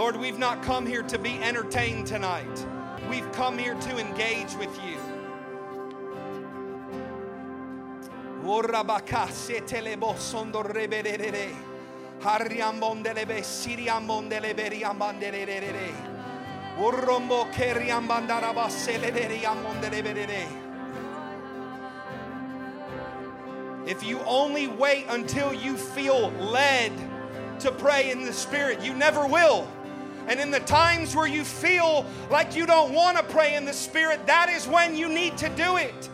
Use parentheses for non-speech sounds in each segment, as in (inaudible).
Lord, we've not come here to be entertained tonight. We've come here to engage with you. If you only wait until you feel led to pray in the Spirit, you never will. And in the times where you feel like you don't want to pray in the Spirit, that is when you need to do it.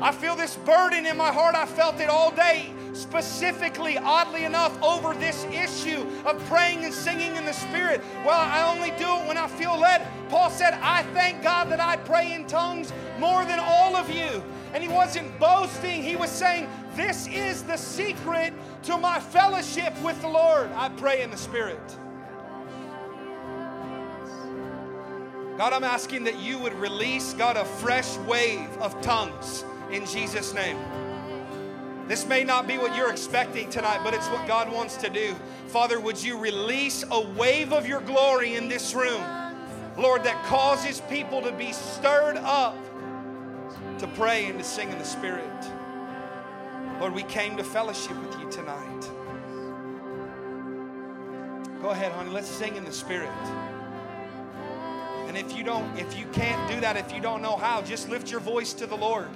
I feel this burden in my heart. I felt it all day, specifically, oddly enough, over this issue of praying and singing in the Spirit. Well, I only do it when I feel led. Paul said, I thank God that I pray in tongues more than all of you. And he wasn't boasting, he was saying, This is the secret to my fellowship with the Lord. I pray in the Spirit. God, I'm asking that you would release, God, a fresh wave of tongues in Jesus' name. This may not be what you're expecting tonight, but it's what God wants to do. Father, would you release a wave of your glory in this room, Lord, that causes people to be stirred up to pray and to sing in the Spirit. Lord, we came to fellowship with you tonight. Go ahead, honey, let's sing in the Spirit. And if you don't, if you can't do that, if you don't know how, just lift your voice to the Lord.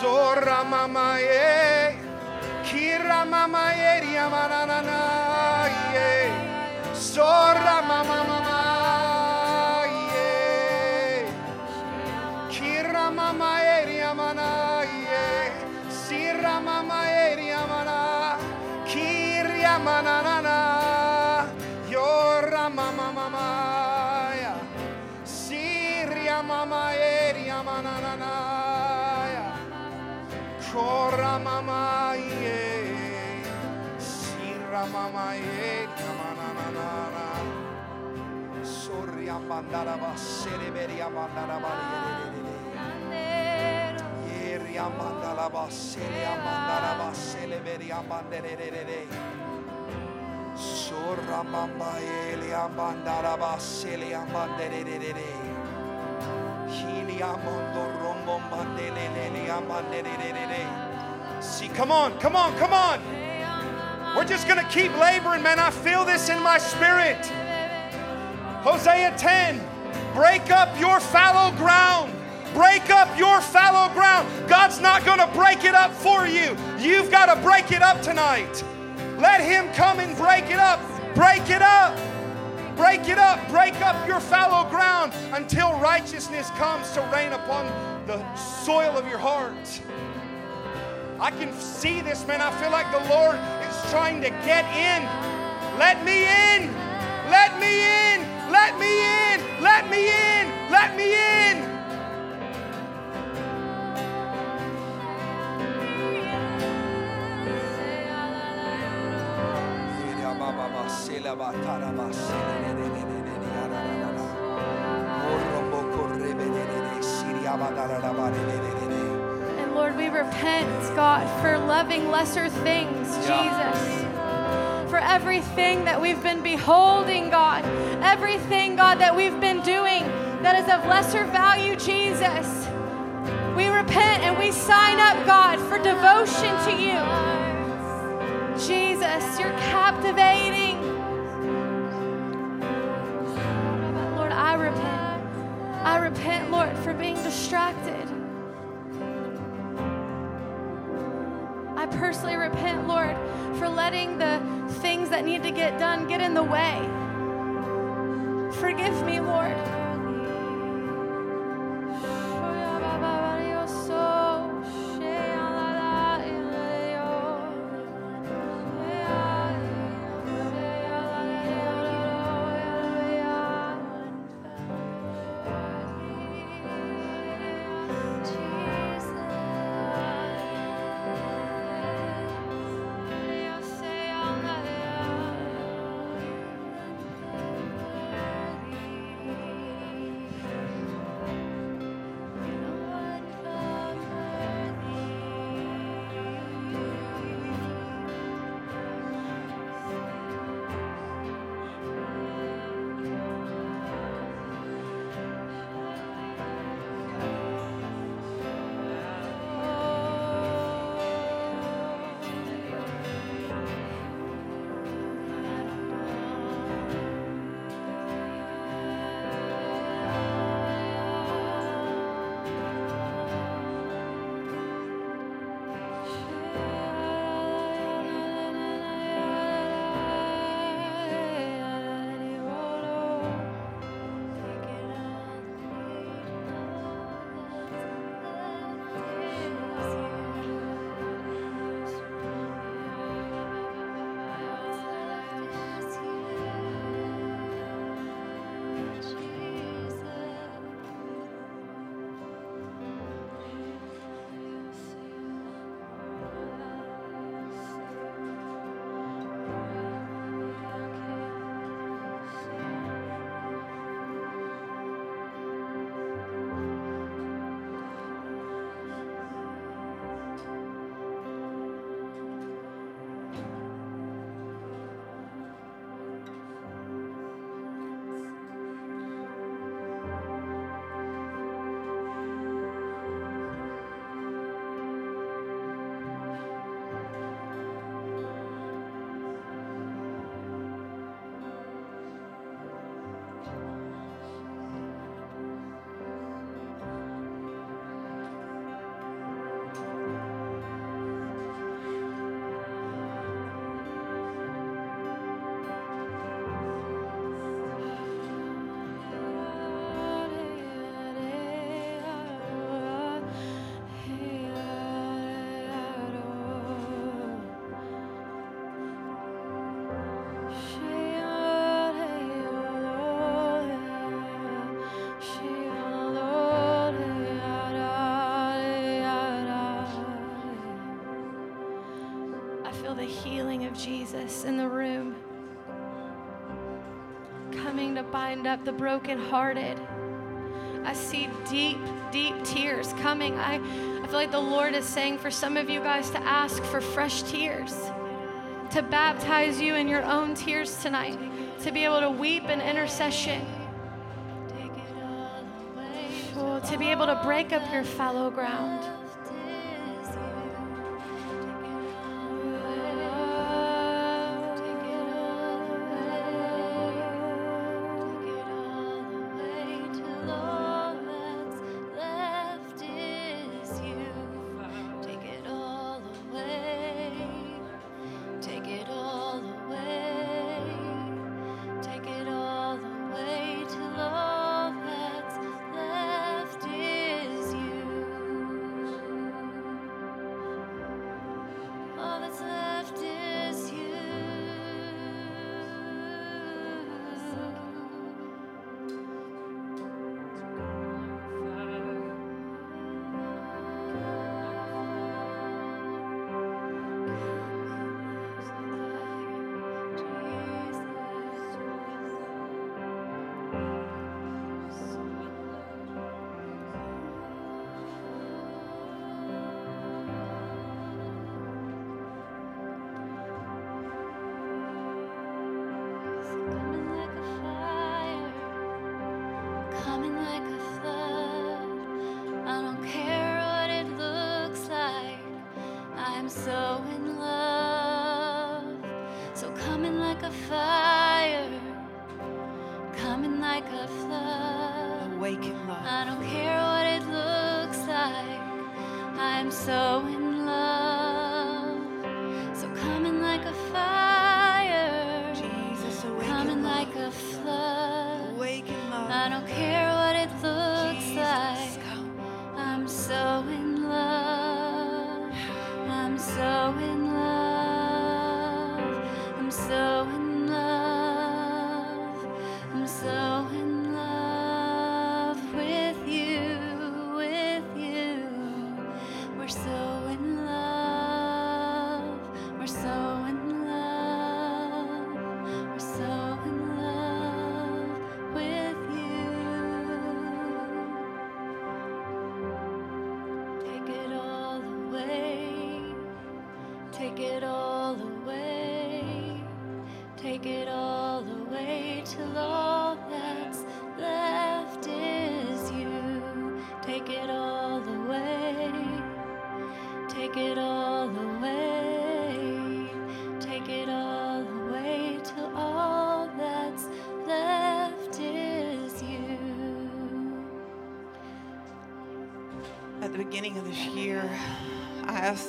Sora mamaye, kira mamaye, riamananaye, sora mama kira mamaye, riamanaye, sira mamaye, riamana, kiria mananana, yora mama mamaya, siria mamaye, riamananaya. Chora mama ye, sira mama ye, kamananana. Sorry amandara ba sereberi amandara ba Yeri amandara ba sere amandara ba seleberi amandere Sorra mamba ye amandara ba See, come on, come on, come on. We're just going to keep laboring, man. I feel this in my spirit. Hosea 10 break up your fallow ground. Break up your fallow ground. God's not going to break it up for you. You've got to break it up tonight. Let Him come and break it up. Break it up. Break it up. Break up your fallow ground until righteousness comes to reign upon the soil of your heart. I can see this, man. I feel like the Lord is trying to get in. Let me in. Let me in. Let me in. Let me in. Let me in. And Lord, we repent, God, for loving lesser things, Jesus. For everything that we've been beholding, God. Everything, God, that we've been doing that is of lesser value, Jesus. We repent and we sign up, God, for devotion to you. Jesus, you're captivating. Lord, I repent. I repent, Lord, for being distracted. I personally repent, Lord, for letting the things that need to get done get in the way. Forgive me, Lord. Jesus in the room, coming to bind up the brokenhearted. I see deep, deep tears coming. I, I feel like the Lord is saying for some of you guys to ask for fresh tears, to baptize you in your own tears tonight, to be able to weep in intercession. Oh, to be able to break up your fallow ground.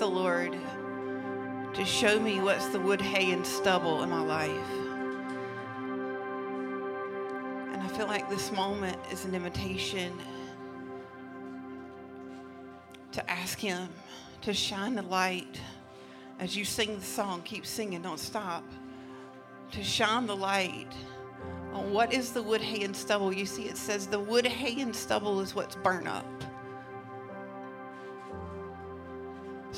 The Lord to show me what's the wood, hay, and stubble in my life. And I feel like this moment is an invitation to ask Him to shine the light as you sing the song. Keep singing, don't stop. To shine the light on what is the wood, hay, and stubble. You see, it says the wood, hay, and stubble is what's burnt up.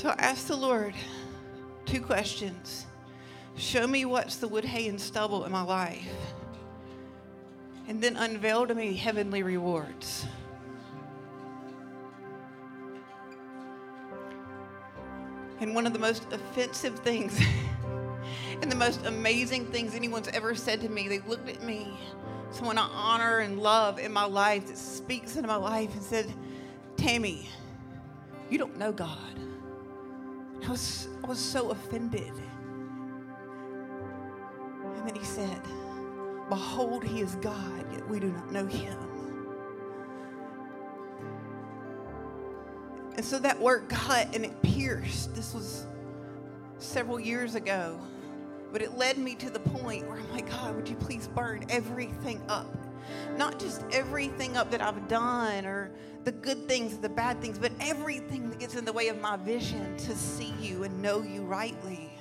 So I asked the Lord two questions Show me what's the wood, hay, and stubble in my life, and then unveil to me heavenly rewards. And one of the most offensive things (laughs) and the most amazing things anyone's ever said to me, they looked at me, someone I honor and love in my life that speaks into my life, and said, Tammy, you don't know God. I was, I was so offended. And then he said, Behold, he is God, yet we do not know him. And so that word cut and it pierced. This was several years ago. But it led me to the point where I'm like, God, would you please burn everything up? Not just everything up that I've done or the good things, the bad things, but everything that gets in the way of my vision to see you and know you rightly.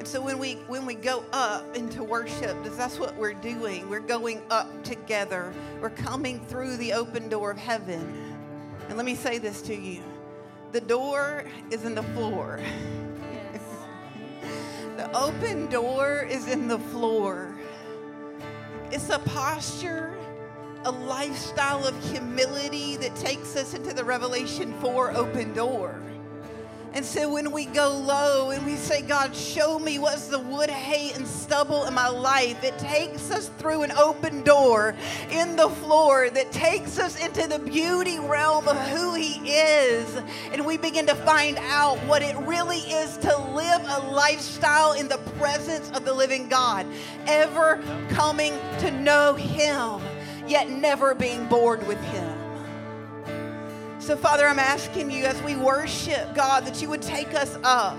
And so when we when we go up into worship, that's what we're doing. We're going up together. We're coming through the open door of heaven. And let me say this to you. The door is in the floor. Yes. (laughs) The open door is in the floor. It's a posture, a lifestyle of humility that takes us into the Revelation 4 open door. And so when we go low and we say, God, show me what's the wood, hay, and stubble in my life, it takes us through an open door in the floor that takes us into the beauty realm of who He is. And we begin to find out what it really is to live a lifestyle in the presence of the living God, ever coming to know Him, yet never being bored with Him. So, Father, I'm asking you as we worship, God, that you would take us up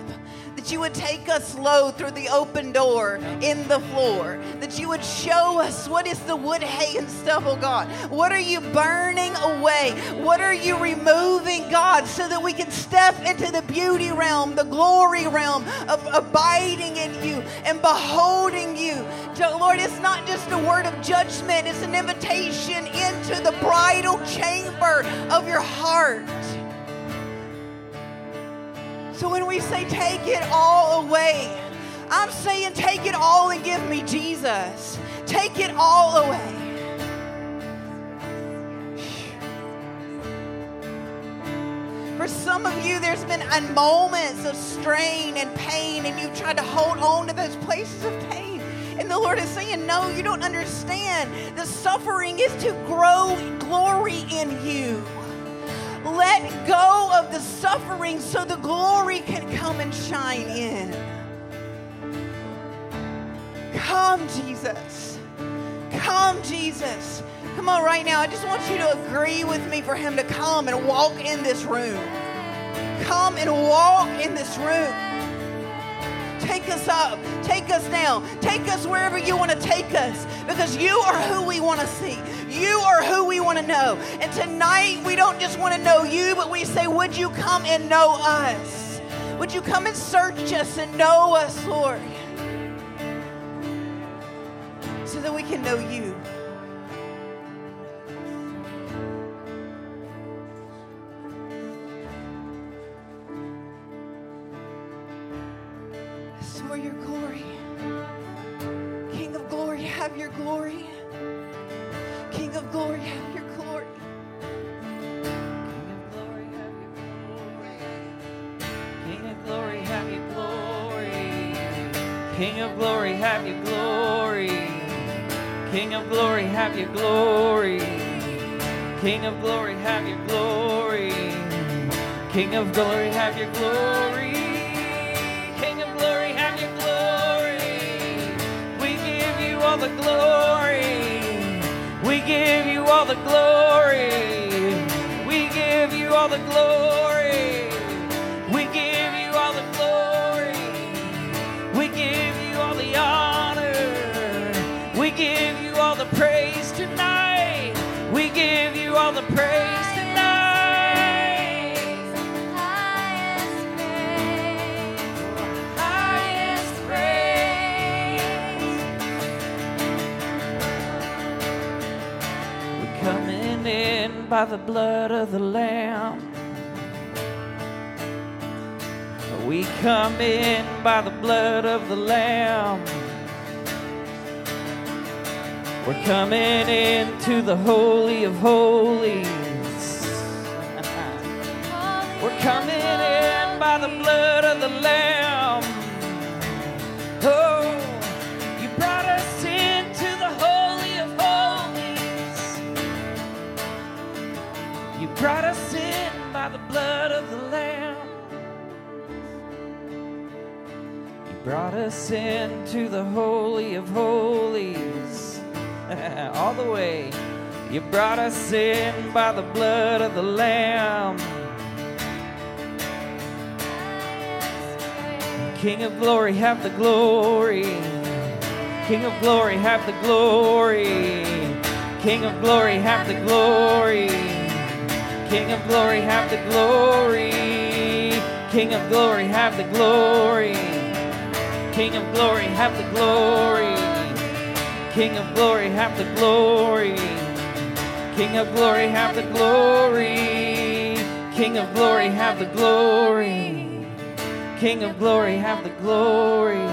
that you would take us low through the open door in the floor, that you would show us what is the wood, hay, and stubble, oh God. What are you burning away? What are you removing, God, so that we can step into the beauty realm, the glory realm of abiding in you and beholding you. Lord, it's not just a word of judgment, it's an invitation into the bridal chamber of your heart. So when we say take it all away, I'm saying take it all and give me Jesus. Take it all away. For some of you, there's been uh, moments of strain and pain, and you've tried to hold on to those places of pain. And the Lord is saying, No, you don't understand. The suffering is to grow glory in you. Let go of the suffering so the glory can come and shine in. Come, Jesus. Come, Jesus. Come on, right now. I just want you to agree with me for Him to come and walk in this room. Come and walk in this room. Take us up. Take us down. Take us wherever you want to take us because you are who we want to see. You are who we want to know. And tonight, we don't just want to know you, but we say, Would you come and know us? Would you come and search us and know us, Lord? So that we can know you. For your glory. King of glory, have your glory. King of glory, have your glory. King of glory, have your glory. King of glory, have your glory. King of glory, have your glory. King of glory, have your glory. King of glory, have your glory. King all the glory. We give you all the glory. We give you all the glory. We give you all the glory. We give you all the honor. We give you all the praise tonight. We give you all the praise by the blood of the Lamb. We come in by the blood of the Lamb. We're coming into the Holy of Holies. (laughs) We're coming in by the blood of the Lamb. Oh, brought us in by the blood of the Lamb. You brought us into the Holy of Holies. (laughs) All the way. You brought us in by the blood of the Lamb. King of glory, have the glory. King of glory, have the glory. King of glory, have the glory. King of glory, have the glory. King of glory, have the glory. King of glory, have the glory. King of glory, have the glory. King of glory, have the glory. King of glory, have the glory. King of glory, have the glory.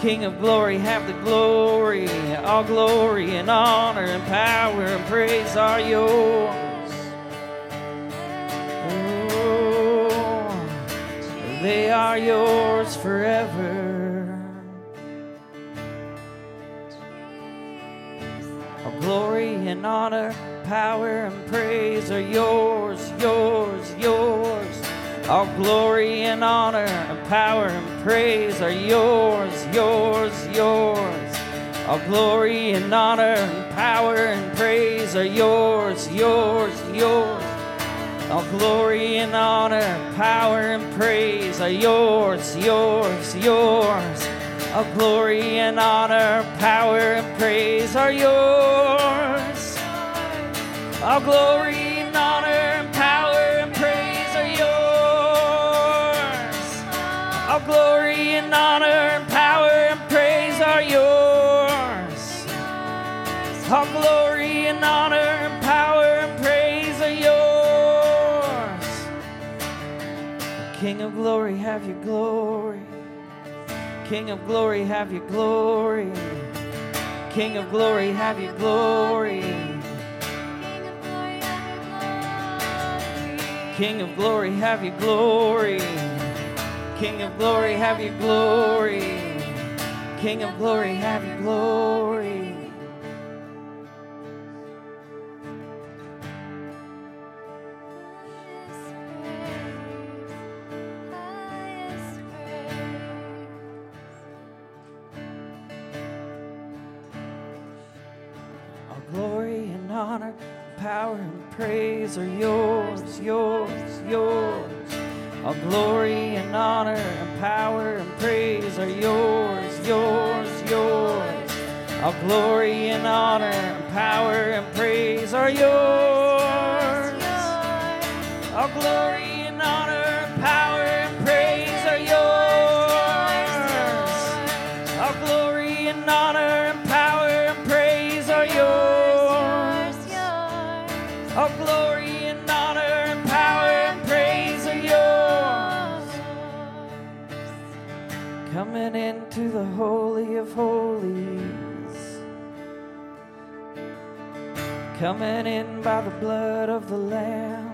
King of glory, have the glory. All glory and honor and power and praise are yours. They are yours forever. All glory and honor, power and praise are yours, yours, yours. All glory and honor and power and praise are yours, yours, yours. All glory and honor and power and praise are yours, yours, yours. All glory and honor, power and praise are yours, yours, yours. All glory and honor, power and praise are yours. All glory and honor and power and praise are yours. All glory and honor and power and praise are yours. All glory King of glory, have your glory. King of glory, have your glory. King of glory, have your glory. King of glory, have your glory. King of glory, have your glory. King of glory, have your glory. Power and praise are yours, yours, yours. All glory and honor and power and praise are yours, yours, yours. All glory and honor and power and praise are yours. All glory and honor Into the Holy of Holies. Coming in by the blood of the Lamb.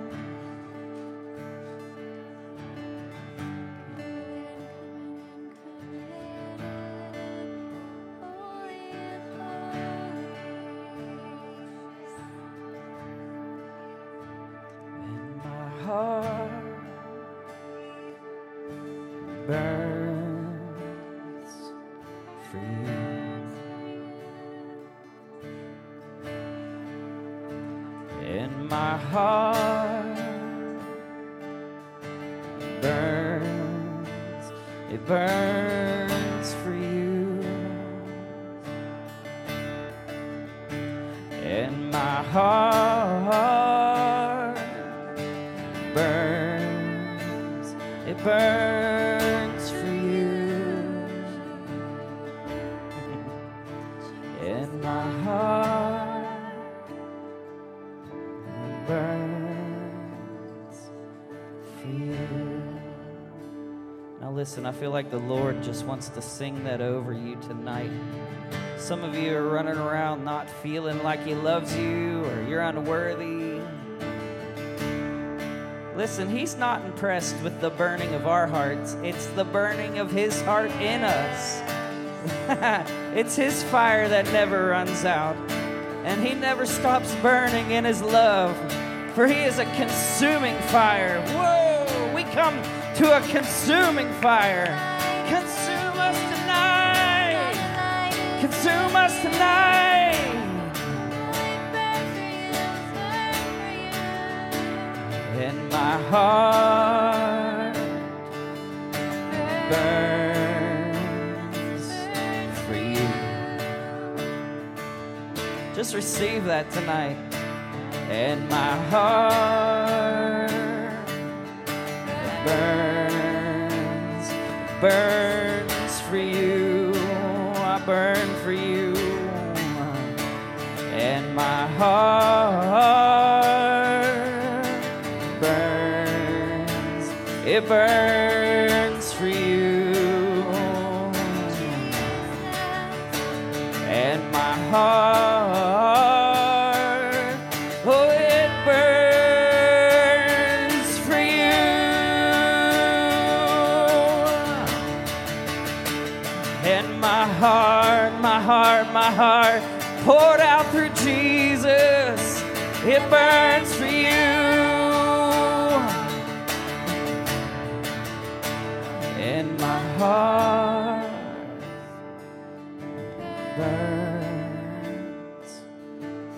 And 他。Now, listen, I feel like the Lord just wants to sing that over you tonight. Some of you are running around not feeling like He loves you or you're unworthy. Listen, He's not impressed with the burning of our hearts, it's the burning of His heart in us. (laughs) it's His fire that never runs out, and He never stops burning in His love, for He is a consuming fire. Whoa! We come to a consuming fire. Consume us tonight. Consume us tonight. And my heart burns for you. Just receive that tonight. And my heart burns, burns for you. I burn for you, and my heart burns. It burns for you, and my heart. Poured out through Jesus. It burns for you. And my heart burns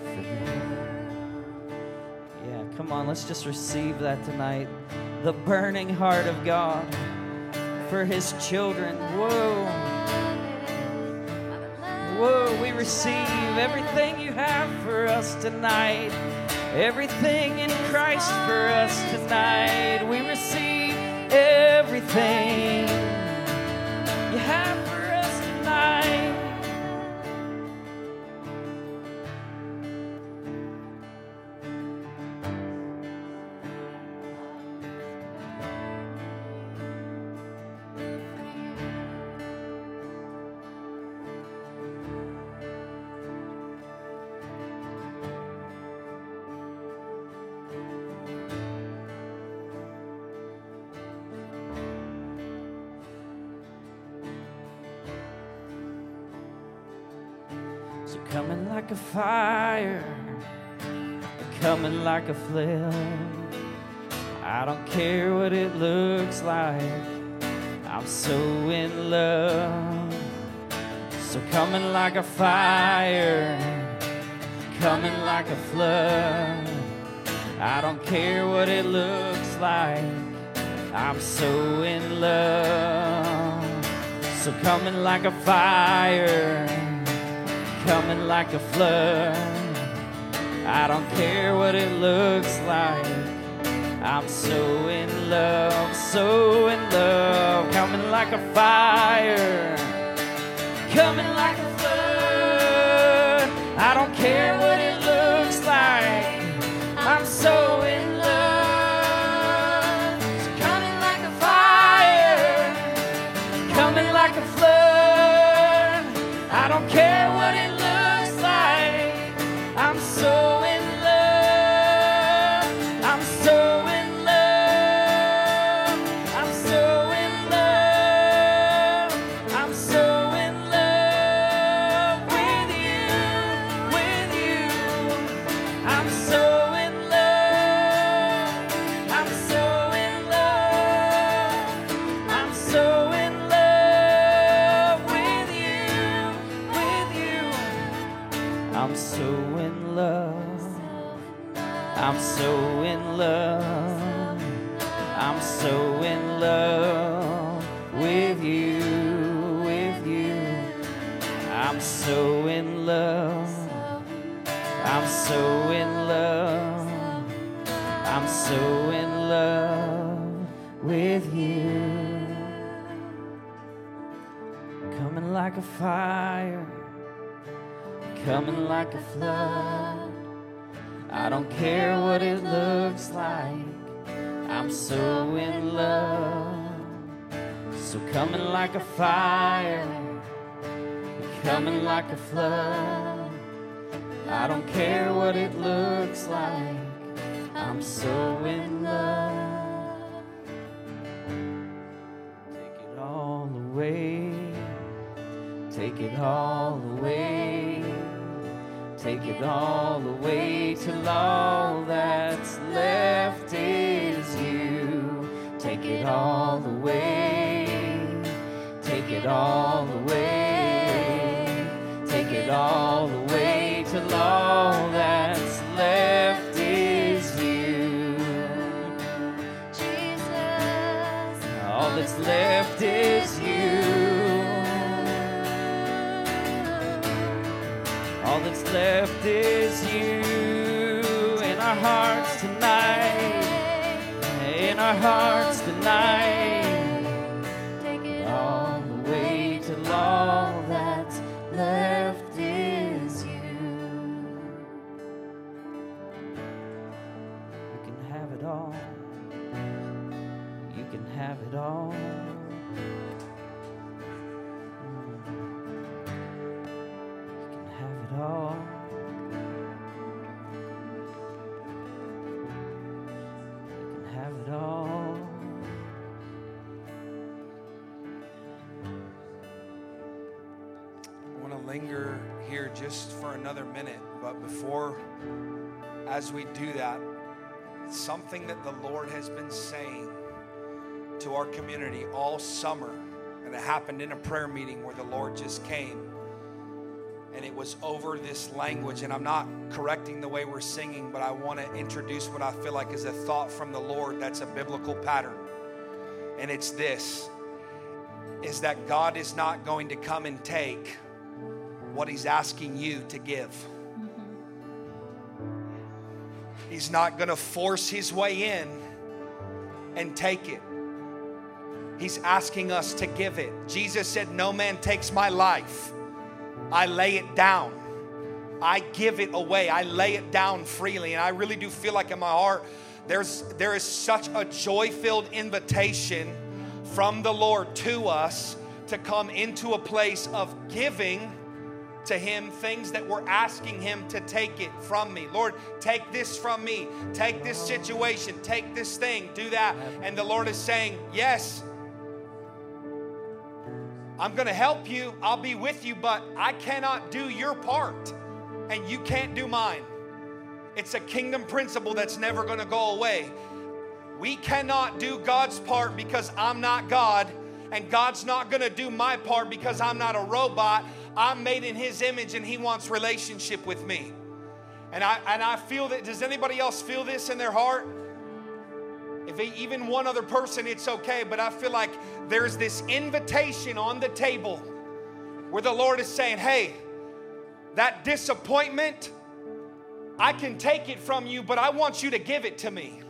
for you. Yeah, come on, let's just receive that tonight. The burning heart of God for his children. Whoa. We receive everything you have for us tonight. Everything in Christ for us tonight. We receive everything you have like a flame. I don't care what it looks like. I'm so in love. So coming like a fire, coming like a flood. I don't care what it looks like. I'm so in love. So coming like a fire, coming like a flood. I don't care what it looks like. I'm so in love, so in love, coming like a fire, coming like a flood. I don't care what it looks like. I'm so in love. I'm so in love. I'm so in love. I'm so in love with you, with you. I'm so in love. I'm so in love. I'm so in love with you. Coming like a fire, coming like a flood. I don't care what it looks like. I'm so in love. So coming like a fire, coming like a flood. I don't care what it looks like. I'm so in love. Take it all away. Take it all away. Take it all away till all that's left is you. Take it all away. Take it all away. Take it all away till all that's left is you. Jesus. All that's left is left is you in our hearts tonight. In our hearts tonight. Take it All the way till all that's left is you. You can have it all. You can have it all. Another minute. But before, as we do that, something that the Lord has been saying to our community all summer, and it happened in a prayer meeting where the Lord just came. And it was over this language, and I'm not correcting the way we're singing, but I want to introduce what I feel like is a thought from the Lord that's a biblical pattern. And it's this is that God is not going to come and take what He's asking you to give. Mm-hmm. He's not going to force His way in and take it. He's asking us to give it. Jesus said, No man takes my life, I lay it down. I give it away. I lay it down freely. And I really do feel like in my heart, there's, there is such a joy filled invitation from the Lord to us to come into a place of giving to Him things that we're asking Him to take it from me. Lord, take this from me. Take this situation. Take this thing. Do that. And the Lord is saying, Yes, I'm going to help you. I'll be with you, but I cannot do your part and you can't do mine. It's a kingdom principle that's never going to go away. We cannot do God's part because I'm not God, and God's not going to do my part because I'm not a robot. I'm made in His image, and He wants relationship with me. And I and I feel that. Does anybody else feel this in their heart? If even one other person, it's okay. But I feel like there's this invitation on the table where the Lord is saying, "Hey, that disappointment." I can take it from you, but I want you to give it to me.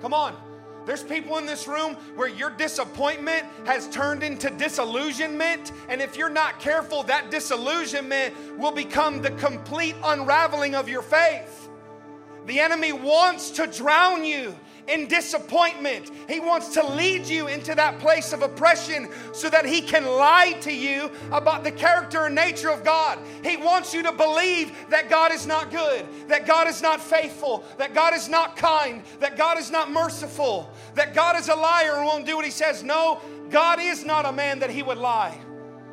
Come on. There's people in this room where your disappointment has turned into disillusionment. And if you're not careful, that disillusionment will become the complete unraveling of your faith. The enemy wants to drown you in disappointment. He wants to lead you into that place of oppression so that he can lie to you about the character and nature of God. He wants you to believe that God is not good, that God is not faithful, that God is not kind, that God is not merciful, that God is a liar and won't do what he says. No, God is not a man that he would lie.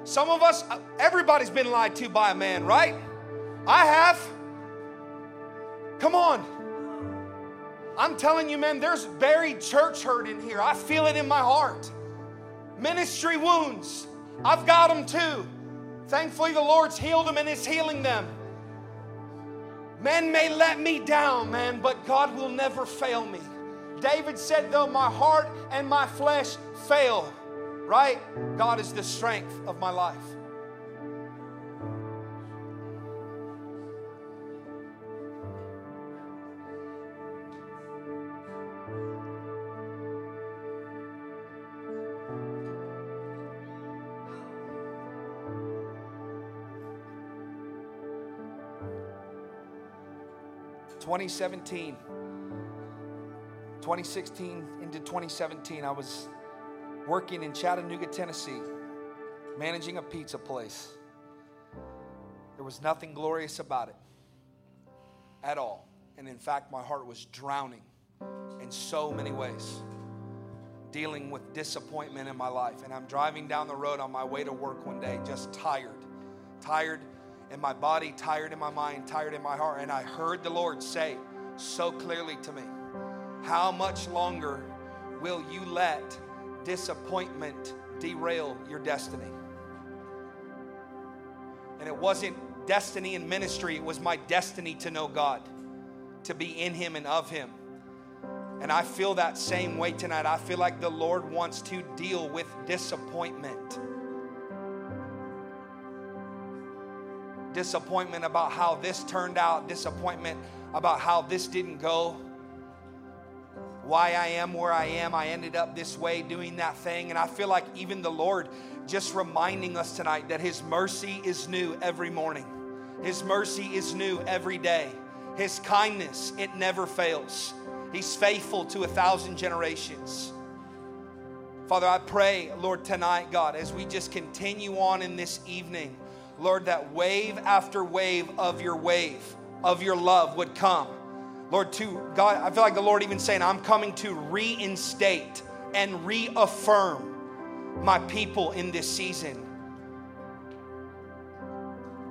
Some of us, everybody's been lied to by a man, right? I have. Come on. I'm telling you, man, there's buried church hurt in here. I feel it in my heart. Ministry wounds, I've got them too. Thankfully, the Lord's healed them and is healing them. Men may let me down, man, but God will never fail me. David said, though my heart and my flesh fail, right? God is the strength of my life. 2017, 2016 into 2017, I was working in Chattanooga, Tennessee, managing a pizza place. There was nothing glorious about it at all. And in fact, my heart was drowning in so many ways, dealing with disappointment in my life. And I'm driving down the road on my way to work one day, just tired, tired in my body, tired in my mind, tired in my heart. And I heard the Lord say so clearly to me, How much longer will you let disappointment derail your destiny? And it wasn't destiny and ministry, it was my destiny to know God, to be in Him and of Him. And I feel that same way tonight. I feel like the Lord wants to deal with disappointment. Disappointment about how this turned out, disappointment about how this didn't go, why I am where I am. I ended up this way doing that thing. And I feel like even the Lord just reminding us tonight that His mercy is new every morning, His mercy is new every day. His kindness, it never fails. He's faithful to a thousand generations. Father, I pray, Lord, tonight, God, as we just continue on in this evening, Lord, that wave after wave of your wave, of your love would come. Lord, to God, I feel like the Lord even saying, I'm coming to reinstate and reaffirm my people in this season.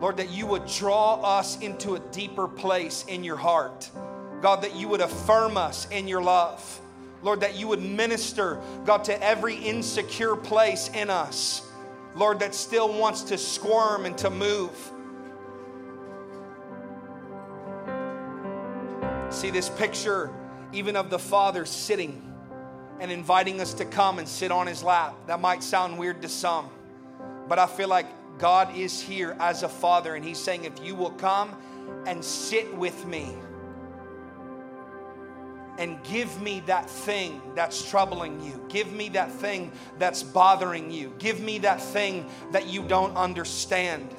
Lord, that you would draw us into a deeper place in your heart. God, that you would affirm us in your love. Lord, that you would minister, God, to every insecure place in us. Lord, that still wants to squirm and to move. See this picture, even of the Father sitting and inviting us to come and sit on his lap. That might sound weird to some, but I feel like God is here as a father, and he's saying, If you will come and sit with me and give me that thing that's troubling you, give me that thing that's bothering you, give me that thing that you don't understand.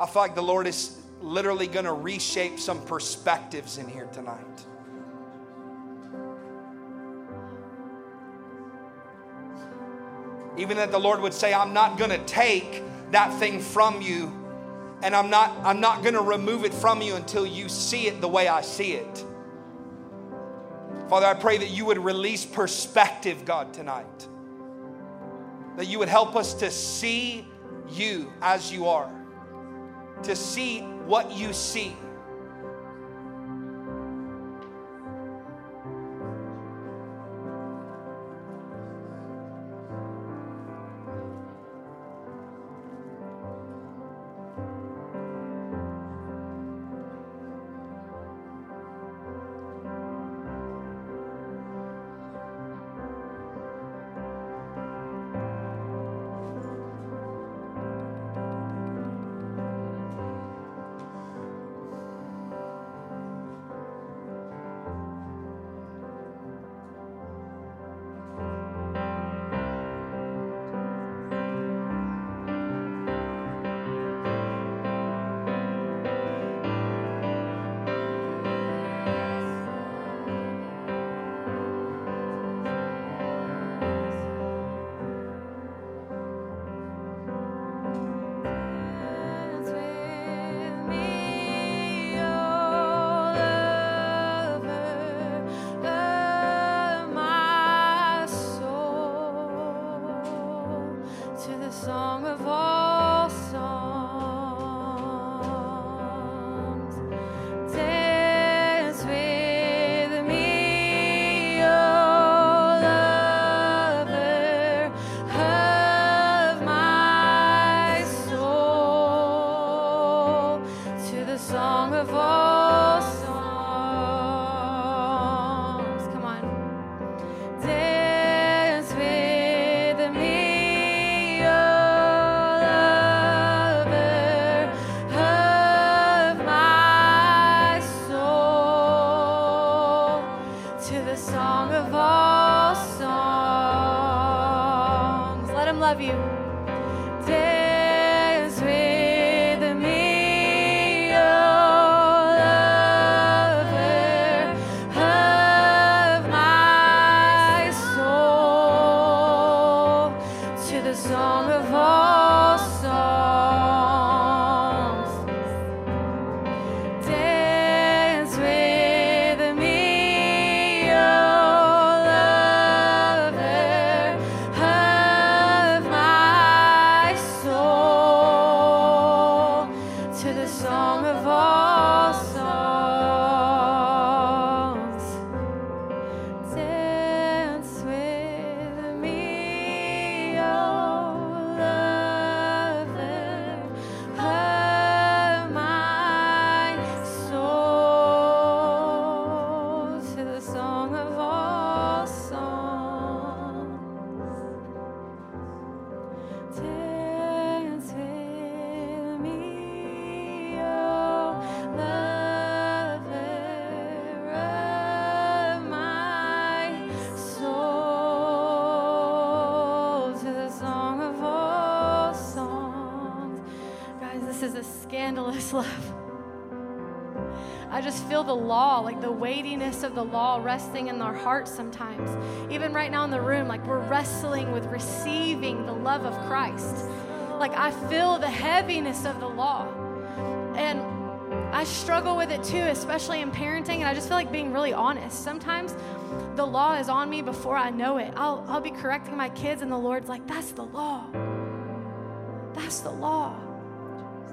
I feel like the Lord is literally going to reshape some perspectives in here tonight. Even that the Lord would say, I'm not going to take that thing from you and I'm not I'm not going to remove it from you until you see it the way I see it. Father, I pray that you would release perspective, God, tonight. That you would help us to see you as you are, to see what you see. Weightiness of the law resting in our hearts sometimes. Even right now in the room, like we're wrestling with receiving the love of Christ. Like I feel the heaviness of the law. And I struggle with it too, especially in parenting. And I just feel like being really honest. Sometimes the law is on me before I know it. I'll, I'll be correcting my kids, and the Lord's like, that's the law. That's the law.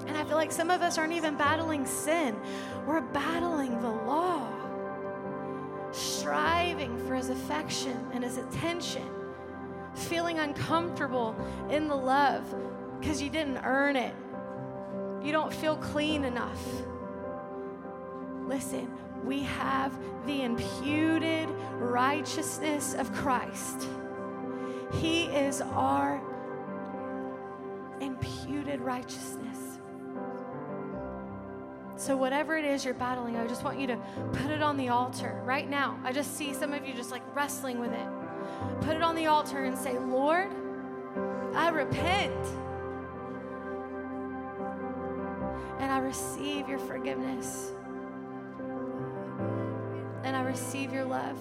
And I feel like some of us aren't even battling sin, we're battling for his affection and his attention, feeling uncomfortable in the love because you didn't earn it. You don't feel clean enough. Listen, we have the imputed righteousness of Christ. He is our imputed righteousness. So, whatever it is you're battling, I just want you to put it on the altar right now. I just see some of you just like wrestling with it. Put it on the altar and say, Lord, I repent. And I receive your forgiveness. And I receive your love.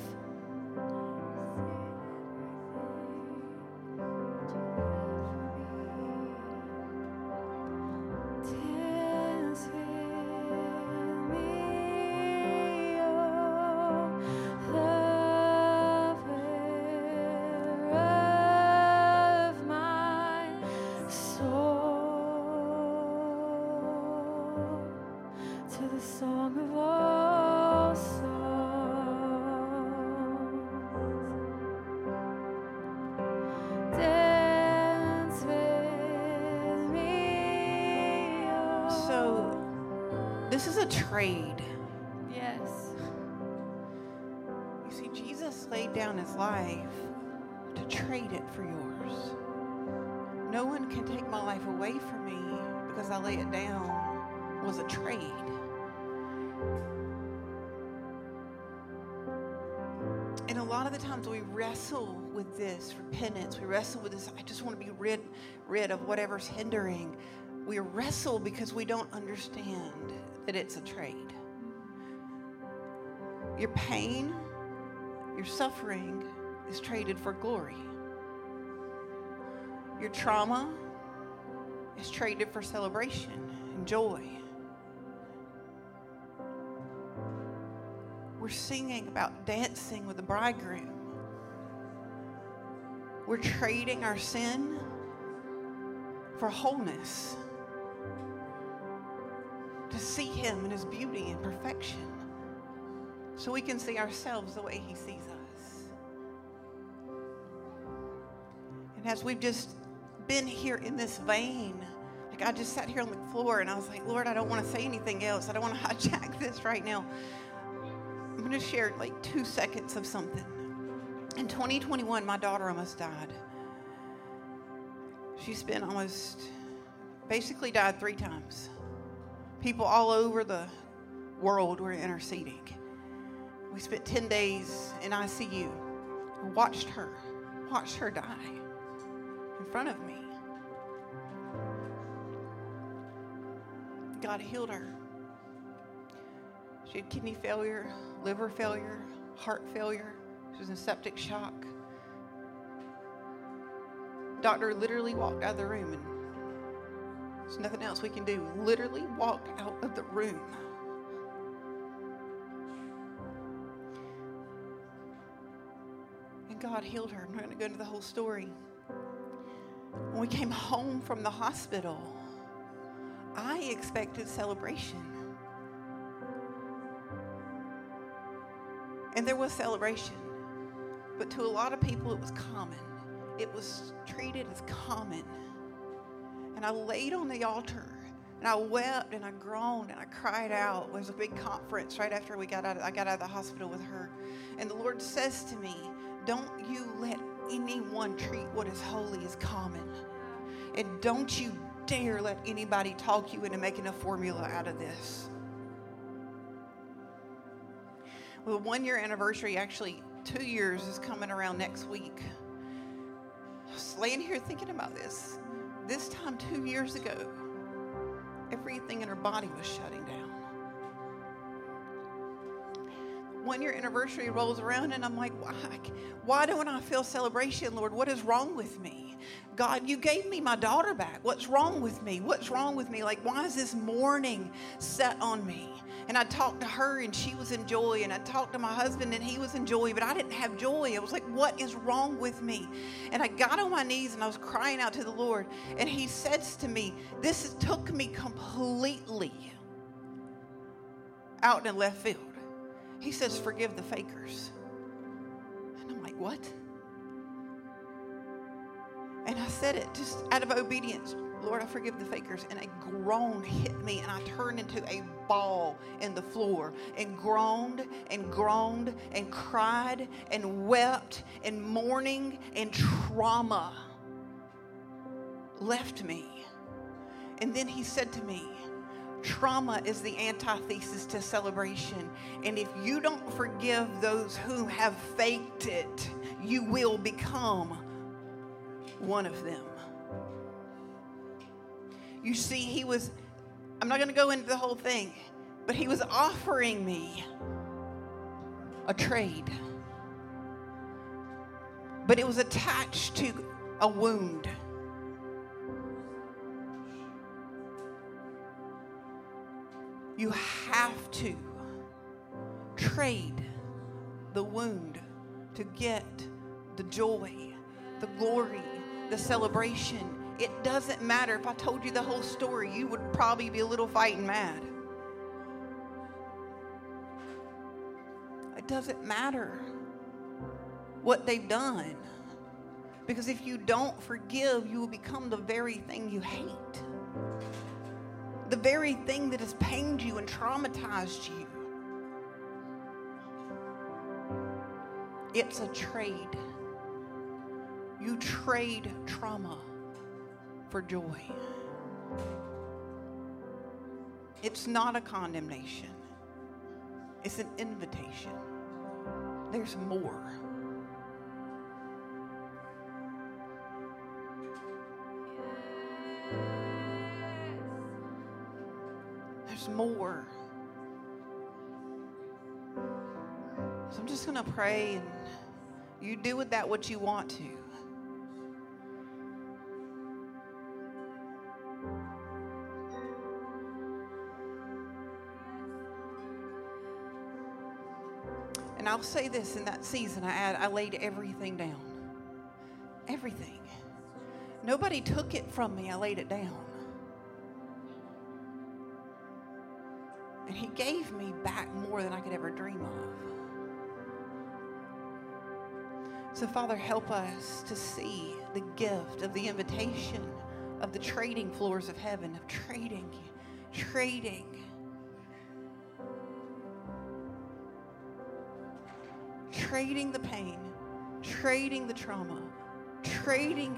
And a lot of the times we wrestle with this repentance. We wrestle with this. I just want to be rid, rid of whatever's hindering. We wrestle because we don't understand that it's a trade. Your pain, your suffering is traded for glory. Your trauma is traded for celebration and joy. We're singing about dancing with the bridegroom. We're trading our sin for wholeness. To see Him in His beauty and perfection. So we can see ourselves the way He sees us. And as we've just been here in this vein, like I just sat here on the floor and I was like, Lord, I don't want to say anything else. I don't want to (laughs) hijack this right now. I'm going to share like two seconds of something. In 2021, my daughter almost died. She's been almost, basically died three times. People all over the world were interceding. We spent 10 days in ICU. Watched her, watched her die in front of me. God healed her. She had kidney failure, liver failure, heart failure. She was in septic shock. Doctor literally walked out of the room and there's nothing else we can do. Literally walked out of the room. And God healed her. I'm not going to go into the whole story. When we came home from the hospital, I expected celebration. And there was celebration. But to a lot of people, it was common. It was treated as common. And I laid on the altar and I wept and I groaned and I cried out. It was a big conference right after we got out. Of, I got out of the hospital with her. And the Lord says to me, Don't you let anyone treat what is holy as common. And don't you dare let anybody talk you into making a formula out of this. Well, one year anniversary, actually, two years is coming around next week. I was laying here thinking about this. This time, two years ago, everything in her body was shutting down. One year anniversary rolls around and I'm like, why, why don't I feel celebration, Lord? What is wrong with me? God, you gave me my daughter back. What's wrong with me? What's wrong with me? Like, why is this mourning set on me? And I talked to her and she was in joy. And I talked to my husband and he was in joy, but I didn't have joy. I was like, what is wrong with me? And I got on my knees and I was crying out to the Lord. And he says to me, This took me completely out in left field. He says, Forgive the fakers. And I'm like, What? And I said it just out of obedience. Lord, I forgive the fakers. And a groan hit me, and I turned into a ball in the floor and groaned and groaned and cried and wept and mourning and trauma left me. And then he said to me, Trauma is the antithesis to celebration. And if you don't forgive those who have faked it, you will become one of them. You see, he was, I'm not going to go into the whole thing, but he was offering me a trade. But it was attached to a wound. You have to trade the wound to get the joy, the glory, the celebration. It doesn't matter. If I told you the whole story, you would probably be a little fighting mad. It doesn't matter what they've done. Because if you don't forgive, you will become the very thing you hate. The very thing that has pained you and traumatized you. It's a trade. You trade trauma for joy. It's not a condemnation, it's an invitation. There's more. More. So I'm just going to pray and you do with that what you want to. And I'll say this in that season, I, I laid everything down. Everything. Nobody took it from me, I laid it down. And He gave me back more than I could ever dream of. So, Father, help us to see the gift of the invitation of the trading floors of heaven, of trading, trading. Trading the pain, trading the trauma, trading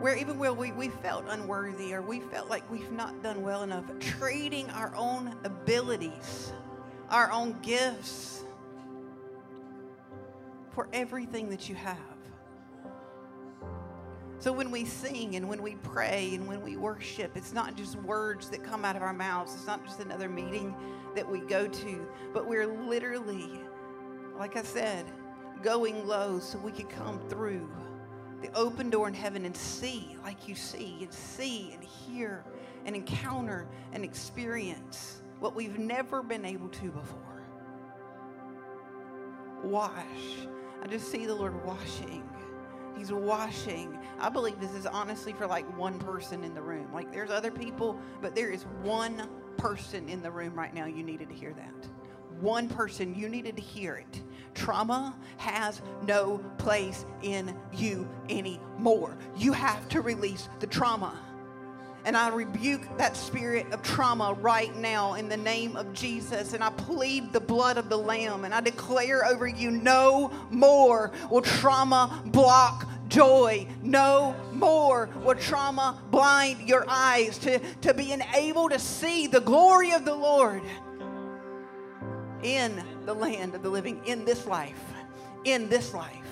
where even where we, we felt unworthy or we felt like we've not done well enough, trading our own abilities, our own gifts for everything that you have. So when we sing and when we pray and when we worship, it's not just words that come out of our mouths. It's not just another meeting that we go to, but we're literally, like I said, going low so we could come through the open door in heaven and see like you see and see and hear and encounter and experience what we've never been able to before. Wash. I just see the Lord washing. He's washing. I believe this is honestly for like one person in the room. Like there's other people, but there is one person in the room right now. You needed to hear that. One person, you needed to hear it. Trauma has no place in you anymore. You have to release the trauma. And I rebuke that spirit of trauma right now in the name of Jesus. And I plead the blood of the Lamb. And I declare over you no more will trauma block joy. No more will trauma blind your eyes to, to being able to see the glory of the Lord in the land of the living, in this life. In this life.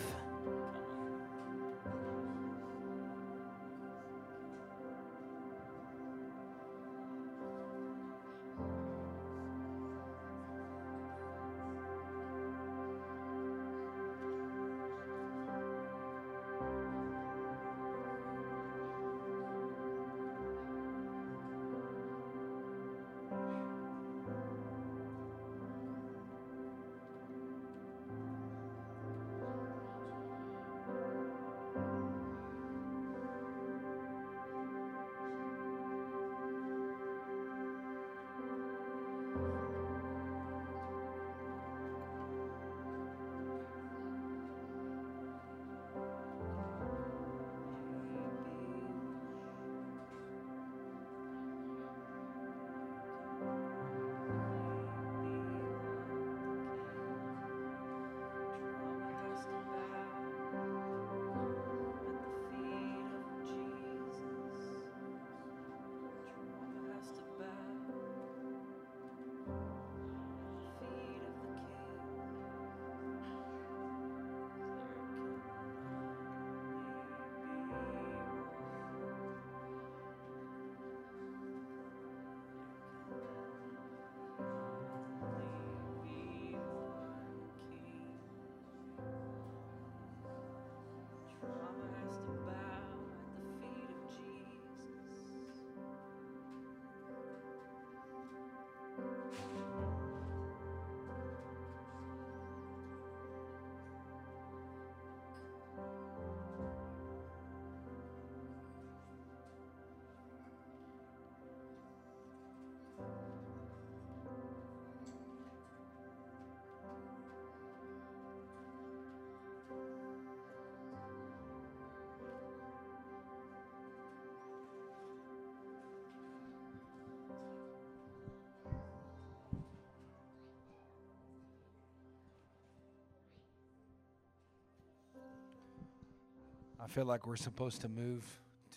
I feel like we're supposed to move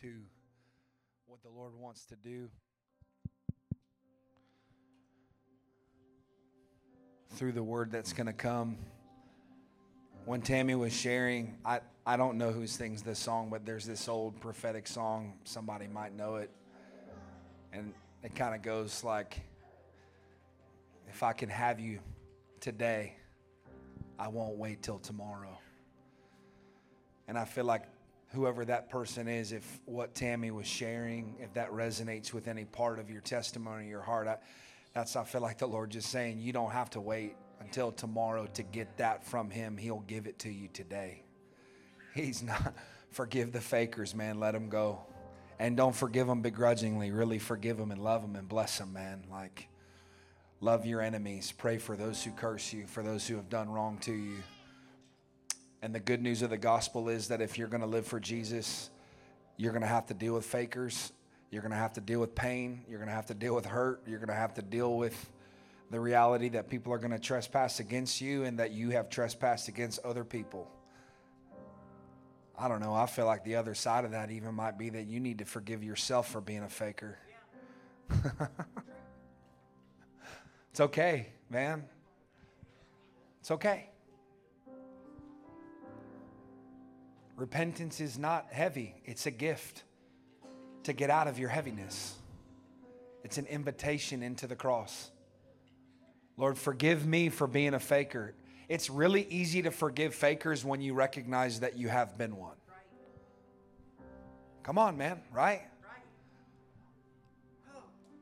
to what the Lord wants to do. Through the word that's going to come. When Tammy was sharing, I, I don't know who sings this song, but there's this old prophetic song. Somebody might know it. And it kind of goes like, If I can have you today, I won't wait till tomorrow. And I feel like whoever that person is, if what Tammy was sharing, if that resonates with any part of your testimony, your heart, I, that's I feel like the Lord just saying you don't have to wait until tomorrow to get that from Him. He'll give it to you today. He's not (laughs) forgive the fakers, man. Let them go, and don't forgive them begrudgingly. Really forgive them and love them and bless them, man. Like love your enemies. Pray for those who curse you, for those who have done wrong to you. And the good news of the gospel is that if you're going to live for Jesus, you're going to have to deal with fakers. You're going to have to deal with pain. You're going to have to deal with hurt. You're going to have to deal with the reality that people are going to trespass against you and that you have trespassed against other people. I don't know. I feel like the other side of that even might be that you need to forgive yourself for being a faker. (laughs) it's okay, man. It's okay. Repentance is not heavy, it's a gift to get out of your heaviness. It's an invitation into the cross. Lord, forgive me for being a faker. It's really easy to forgive fakers when you recognize that you have been one. Come on, man, right?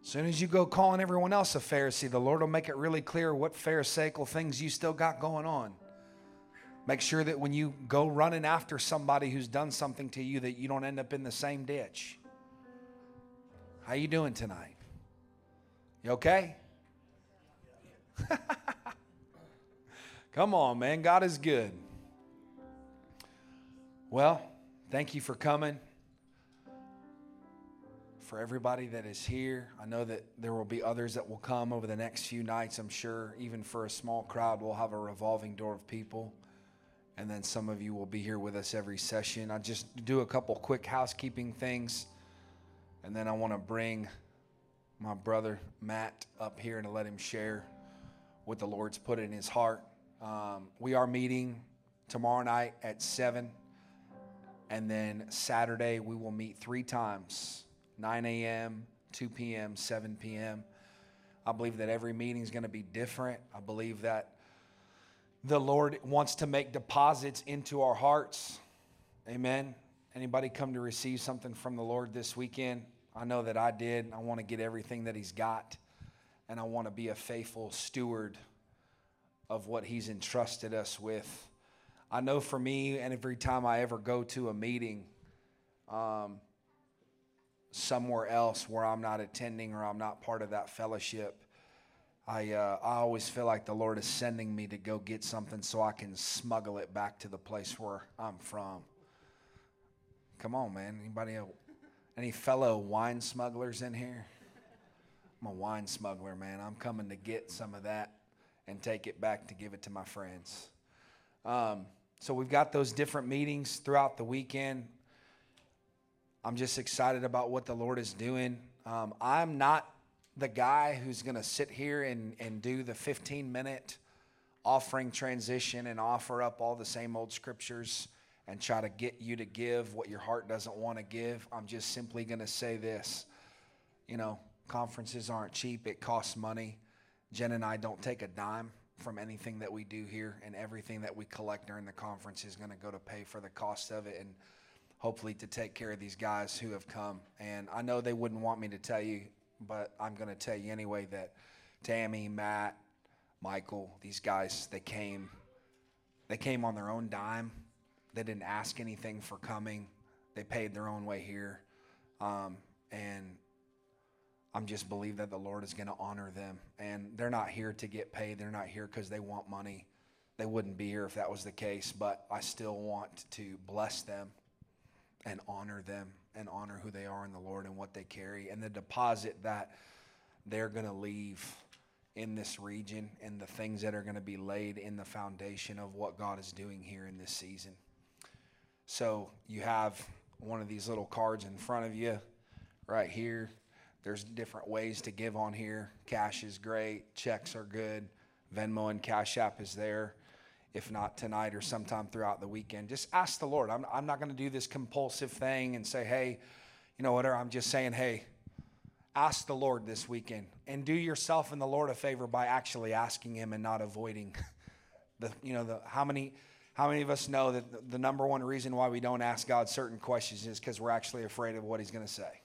As soon as you go calling everyone else a Pharisee, the Lord will make it really clear what Pharisaical things you still got going on. Make sure that when you go running after somebody who's done something to you that you don't end up in the same ditch. How you doing tonight? You okay? (laughs) Come on, man. God is good. Well, thank you for coming. For everybody that is here, I know that there will be others that will come over the next few nights. I'm sure, even for a small crowd, we'll have a revolving door of people and then some of you will be here with us every session. I just do a couple quick housekeeping things, and then I want to bring my brother Matt up here and let him share what the Lord's put in his heart. Um, we are meeting tomorrow night at 7, and then Saturday we will meet three times 9 a.m., 2 p.m., 7 p.m. I believe that every meeting is going to be different. I believe that the Lord wants to make deposits into our hearts. Amen. Anybody come to receive something from the Lord this weekend? I know that I did. I want to get everything that He's got, and I want to be a faithful steward of what He's entrusted us with. I know for me, and every time I ever go to a meeting um, somewhere else where I'm not attending or I'm not part of that fellowship, I, uh, I always feel like the Lord is sending me to go get something so I can smuggle it back to the place where I'm from. Come on, man. Anybody, any fellow wine smugglers in here? I'm a wine smuggler, man. I'm coming to get some of that and take it back to give it to my friends. Um, so we've got those different meetings throughout the weekend. I'm just excited about what the Lord is doing. Um, I'm not the guy who's going to sit here and, and do the 15 minute offering transition and offer up all the same old scriptures and try to get you to give what your heart doesn't want to give. I'm just simply going to say this. You know, conferences aren't cheap, it costs money. Jen and I don't take a dime from anything that we do here, and everything that we collect during the conference is going to go to pay for the cost of it and hopefully to take care of these guys who have come. And I know they wouldn't want me to tell you but I'm going to tell you anyway that Tammy, Matt, Michael, these guys, they came, they came on their own dime. They didn't ask anything for coming. They paid their own way here, um, and I'm just believe that the Lord is going to honor them. And they're not here to get paid. They're not here because they want money. They wouldn't be here if that was the case. But I still want to bless them and honor them and honor who they are in the Lord and what they carry and the deposit that they're going to leave in this region and the things that are going to be laid in the foundation of what God is doing here in this season. So you have one of these little cards in front of you right here. There's different ways to give on here. Cash is great, checks are good, Venmo and Cash App is there. If not tonight or sometime throughout the weekend, just ask the Lord. I'm, I'm not going to do this compulsive thing and say, hey, you know, whatever. I'm just saying, hey, ask the Lord this weekend and do yourself and the Lord a favor by actually asking Him and not avoiding (laughs) the, you know, the how many how many of us know that the number one reason why we don't ask God certain questions is because we're actually afraid of what He's going to say?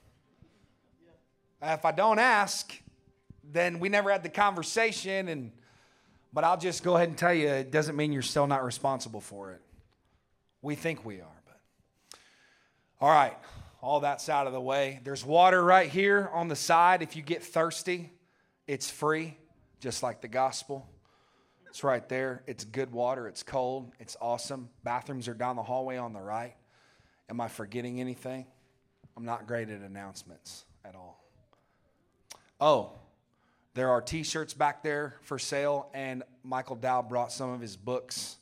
If I don't ask, then we never had the conversation. And but I'll just go ahead and tell you, it doesn't mean you're still not responsible for it. We think we are, but all right. All that's out of the way. There's water right here on the side. If you get thirsty, it's free, just like the gospel. It's right there. It's good water. It's cold. It's awesome. Bathrooms are down the hallway on the right. Am I forgetting anything? I'm not great at announcements at all. Oh, there are t shirts back there for sale, and Michael Dow brought some of his books,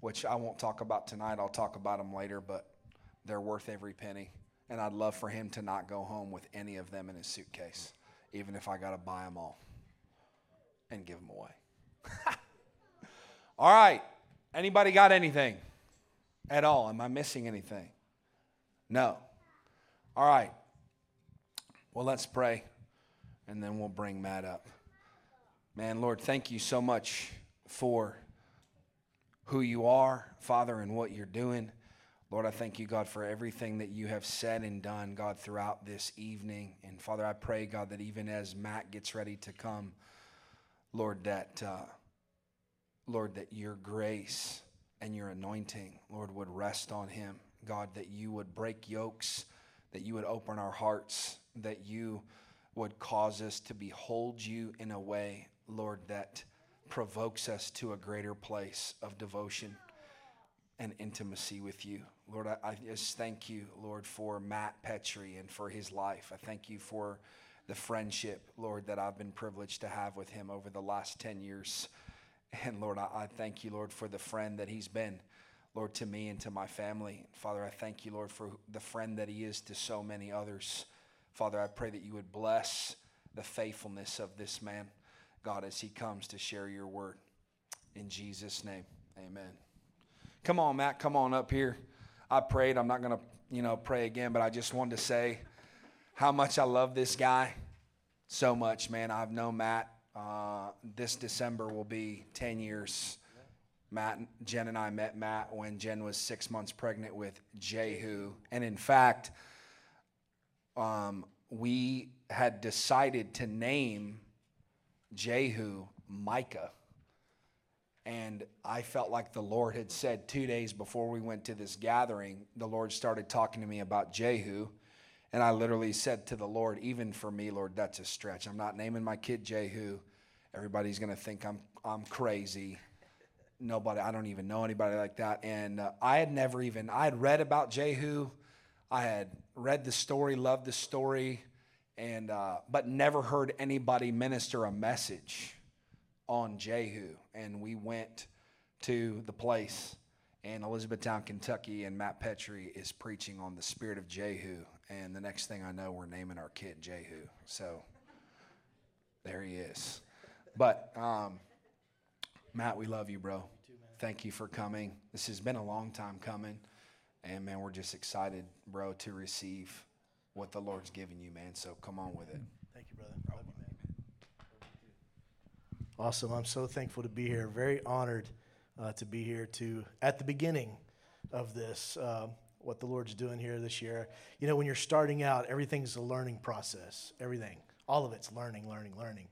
which I won't talk about tonight. I'll talk about them later, but they're worth every penny. And I'd love for him to not go home with any of them in his suitcase, even if I got to buy them all and give them away. (laughs) all right. Anybody got anything at all? Am I missing anything? No. All right. Well, let's pray and then we'll bring Matt up. Man, Lord, thank you so much for who you are, Father, and what you're doing. Lord, I thank you, God, for everything that you have said and done, God, throughout this evening. And Father, I pray, God, that even as Matt gets ready to come, Lord, that uh, Lord, that your grace and your anointing, Lord, would rest on him. God, that you would break yokes, that you would open our hearts, that you would cause us to behold you in a way, Lord, that provokes us to a greater place of devotion and intimacy with you. Lord, I, I, just thank you, Lord, for Matt Pettry and for his life. I thank you for the friendship, Lord, that I've been privileged to have with him over the last 10 years. And Lord, I, I thank you, Lord, for the friend that he's been, Lord, to me and to my family. Father, I thank you, Lord, for the friend that he is to so many others. Father, I pray that you would bless the faithfulness of this man, God, as he comes to share your word. In Jesus' name, amen. Come on, Matt, come on up here. I prayed. I'm not going to, you know, pray again, but I just wanted to say how much I love this guy so much, man. I've known Matt. Uh, this December will be 10 years. Matt, Jen and I met Matt when Jen was six months pregnant with Jehu. And in fact, um, we had decided to name Jehu Micah. And I felt like the Lord had said two days before we went to this gathering, the Lord started talking to me about Jehu. And I literally said to the Lord, even for me, Lord, that's a stretch. I'm not naming my kid Jehu. Everybody's going to think I'm, I'm crazy. Nobody, I don't even know anybody like that. And uh, I had never even, I had read about Jehu I had read the story, loved the story, and uh, but never heard anybody minister a message on Jehu. And we went to the place in Elizabethtown, Kentucky, and Matt Pettry is preaching on the spirit of Jehu. And the next thing I know, we're naming our kid Jehu. So there he is. But um, Matt, we love you, bro. Thank you for coming. This has been a long time coming. And man, we're just excited, bro, to receive what the Lord's given you, man. So come on with it. Thank you, brother. Love you, man. Awesome. I'm so thankful to be here. Very honored uh, to be here to at the beginning of this. Uh, what the Lord's doing here this year. You know, when you're starting out, everything's a learning process. Everything, all of it's learning, learning, learning.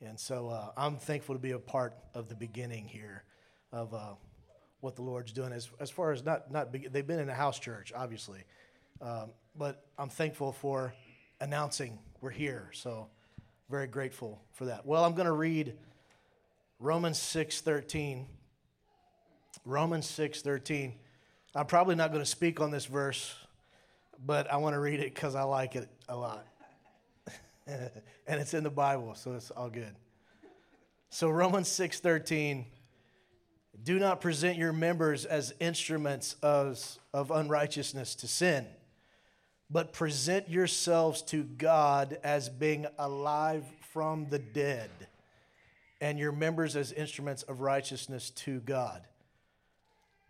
And so uh, I'm thankful to be a part of the beginning here of uh, what the Lord's doing. As, as far as not, not they've been in a house church, obviously. Um, but I'm thankful for announcing we're here. So very grateful for that. Well, I'm going to read Romans 6:13. Romans 6:13. I'm probably not going to speak on this verse, but I want to read it cuz I like it a lot. (laughs) and it's in the Bible, so it's all good. So Romans 6:13 Do not present your members as instruments of, of unrighteousness to sin, but present yourselves to God as being alive from the dead, and your members as instruments of righteousness to God.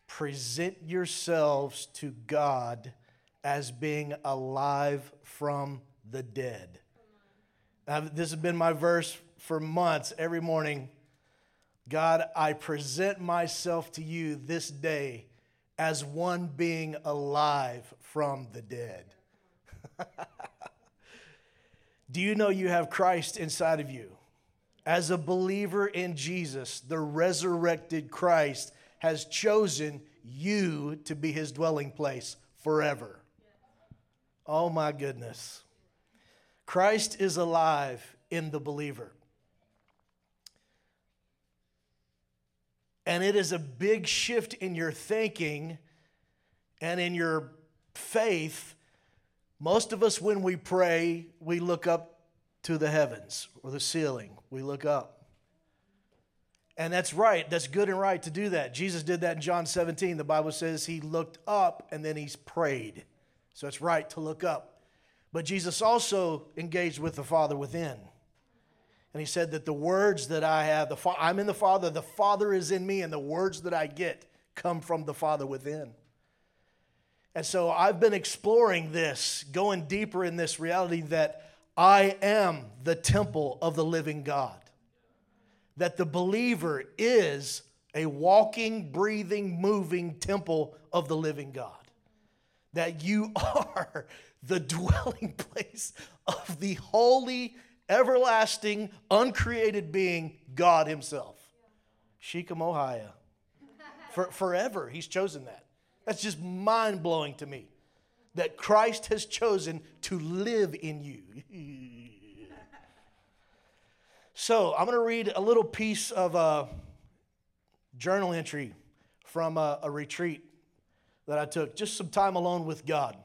Present yourselves to God as being alive from the dead. Now, this has been my verse for months every morning. God, I present myself to you this day as one being alive from the dead. (laughs) Do you know you have Christ inside of you? As a believer in Jesus, the resurrected Christ has chosen you to be his dwelling place forever. Oh my goodness. Christ is alive in the believer. And it is a big shift in your thinking and in your faith. Most of us, when we pray, we look up to the heavens or the ceiling. We look up. And that's right. That's good and right to do that. Jesus did that in John 17. The Bible says he looked up and then he's prayed. So it's right to look up. But Jesus also engaged with the Father within. And he said that the words that I have, the fa- I'm in the Father, the Father is in me, and the words that I get come from the Father within. And so I've been exploring this, going deeper in this reality that I am the temple of the living God. That the believer is a walking, breathing, moving temple of the living God. That you (laughs) are the dwelling (laughs) place of the holy, everlasting, uncreated being, God Himself. Shikamohaya. For, forever, He's chosen that. That's just mind blowing to me that Christ has chosen to live in you. (laughs) so, I'm going to read a little piece of a journal entry from a, a retreat that I took, just some time alone with God.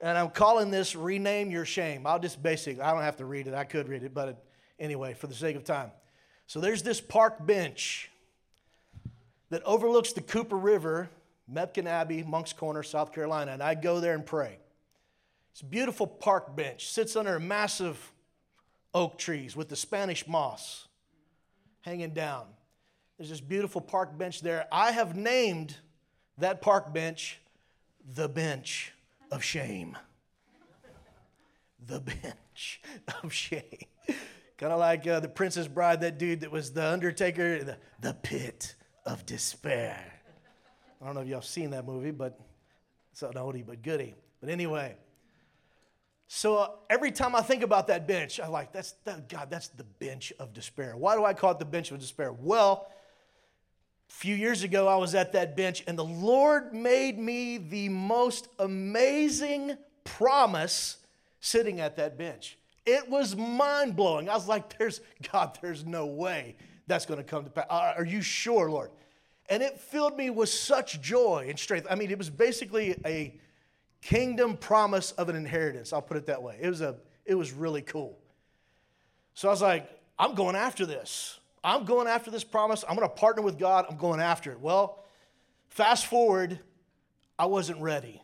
And I'm calling this Rename Your Shame. I'll just basically, I don't have to read it. I could read it, but anyway, for the sake of time. So there's this park bench that overlooks the Cooper River, Mepkin Abbey, Moncks Corner, South Carolina, and I go there and pray. It's a beautiful park bench, sits under massive oak trees with the Spanish moss hanging down. There's this beautiful park bench there. I have named that park bench the bench of shame. The bench of shame. kind of like uh, the Princess Bride, that dude that was the Undertaker, the, the pit of despair. I don't know if y'all seen that movie, but it's an oldie but goodie. But anyway, so uh, every time I think about that bench, I'm like that's that, God. That's the bench of despair. Why do I call it the bench of despair? Well, few years ago, I was at that bench, and the Lord made me the most amazing promise sitting at that bench. It was mind blowing. I was like, "There's God. There's no way that's going to come to pass. Uh, are you sure, Lord?" And it filled me with such joy and strength. I mean, it was basically a kingdom promise of an inheritance. I'll put it that way. It was a. It was really cool. So I was like, "I'm going after this." I'm going after this promise. I'm going to partner with God. I'm going after it. Well, fast forward, I wasn't ready.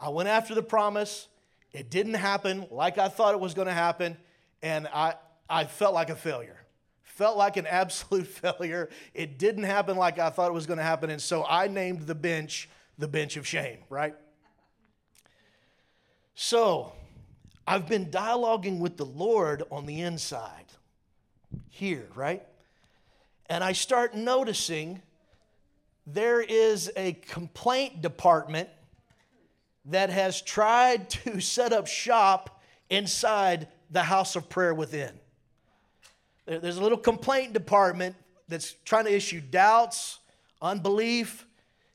I went after the promise. It didn't happen like I thought it was going to happen. And I, I felt like a failure. Felt like an (laughs) absolute failure. It didn't happen like I thought it was going to happen. And so I named the bench the bench of shame, right? So I've been dialoguing with the Lord on the inside here, right? And I start noticing there is a complaint department that has tried to (laughs) set up shop inside the house of prayer within. There's a little complaint department that's trying to issue doubts, unbelief,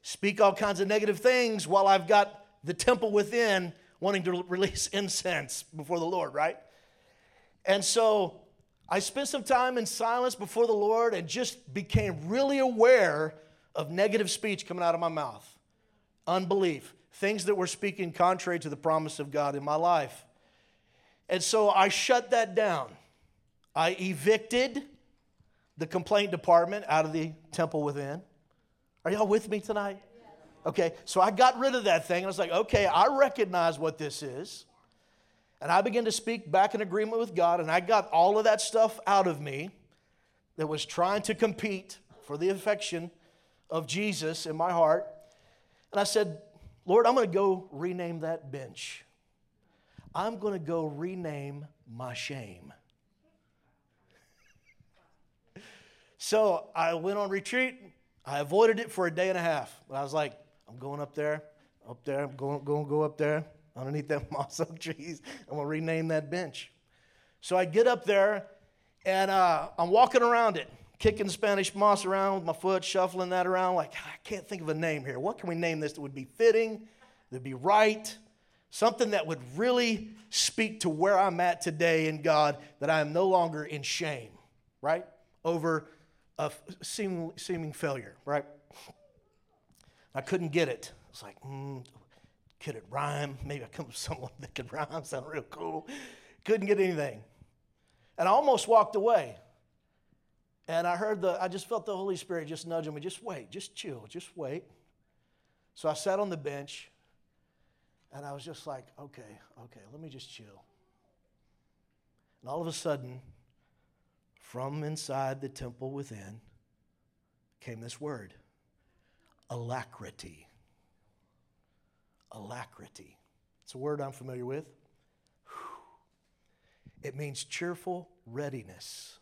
speak all kinds of negative things while I've got the temple within wanting to (laughs) release incense before the Lord, right? And so I spent some time in silence before the Lord and just became really aware of negative speech coming out of my mouth, unbelief, things that were speaking contrary to the promise of God in my life. And so I shut that down. I evicted the complaint department out of the temple within. Are y'all with me tonight? Okay, so I got rid of that thing. I was like, okay, I recognize what this is. And I began to speak back in agreement with God, and I got all of that stuff out of me that was trying to compete for the affection of Jesus in my heart. And I said, Lord, I'm going to go rename that bench. I'm going to go rename my shame. (laughs) so I went on retreat. I avoided it for a day and a half. But I was like, I'm going up there, up there, I'm going, going to go up there underneath them (laughs) moss oak trees. I'm to rename that bench. So I get up there and uh, I'm walking around it, kicking Spanish moss around with my foot, shuffling that around. Like, I can't think of a name here. What can we name this that would be fitting, that'd be right? Something that would really speak to where I'm at today in God, that I am no longer in shame, right? Over a seeming, seeming failure, right? I couldn't get it. It's like, mm, could it rhyme? (laughs) Maybe I come with someone that could rhyme, sound real cool. Couldn't get anything. And I almost walked away. And I heard the, I just felt the Holy Spirit just nudging me, just wait, just chill, just wait. So I sat on the bench and I was just like, okay, okay, let me just chill. And all of a sudden, from inside the temple within came this word alacrity. Alacrity. It's a word I'm familiar with. It means cheerful readiness.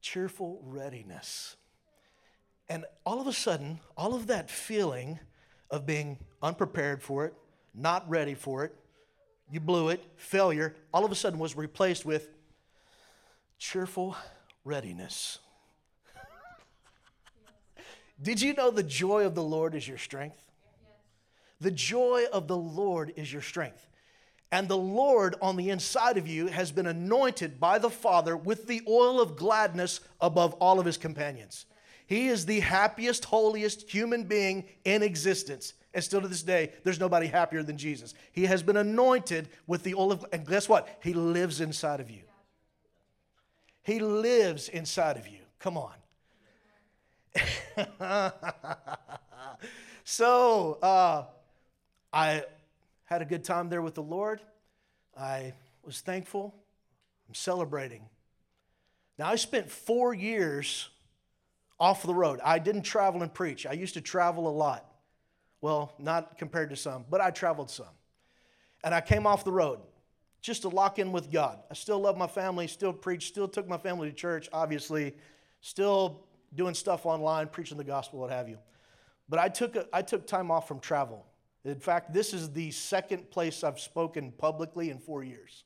Cheerful readiness. And all of a sudden, all of that feeling of being unprepared for it, not ready for it, you blew it, failure, all of a sudden was replaced with cheerful readiness. (laughs) Did you know the joy of the Lord is your strength? The joy of the Lord is your strength. And the Lord on the inside of you has been anointed by the Father with the oil of gladness above all of his companions. He is the happiest, holiest human being in existence. And still to this day, there's nobody happier than Jesus. He has been anointed with the oil of, and guess what? He lives inside of you. He lives inside of you. Come on. (laughs) so, uh, I had a good time there with the Lord. I was thankful. I'm celebrating. Now, I spent four years off the road. I didn't travel and preach. I used to travel a lot. Well, not compared to some, but I traveled some. And I came off the road just to lock in with God. I still love my family, still preach, still took my family to church, obviously, still doing stuff online, preaching the gospel, what have you. But I took, a, I took time off from travel. In fact, this is the second place I've spoken publicly in four years.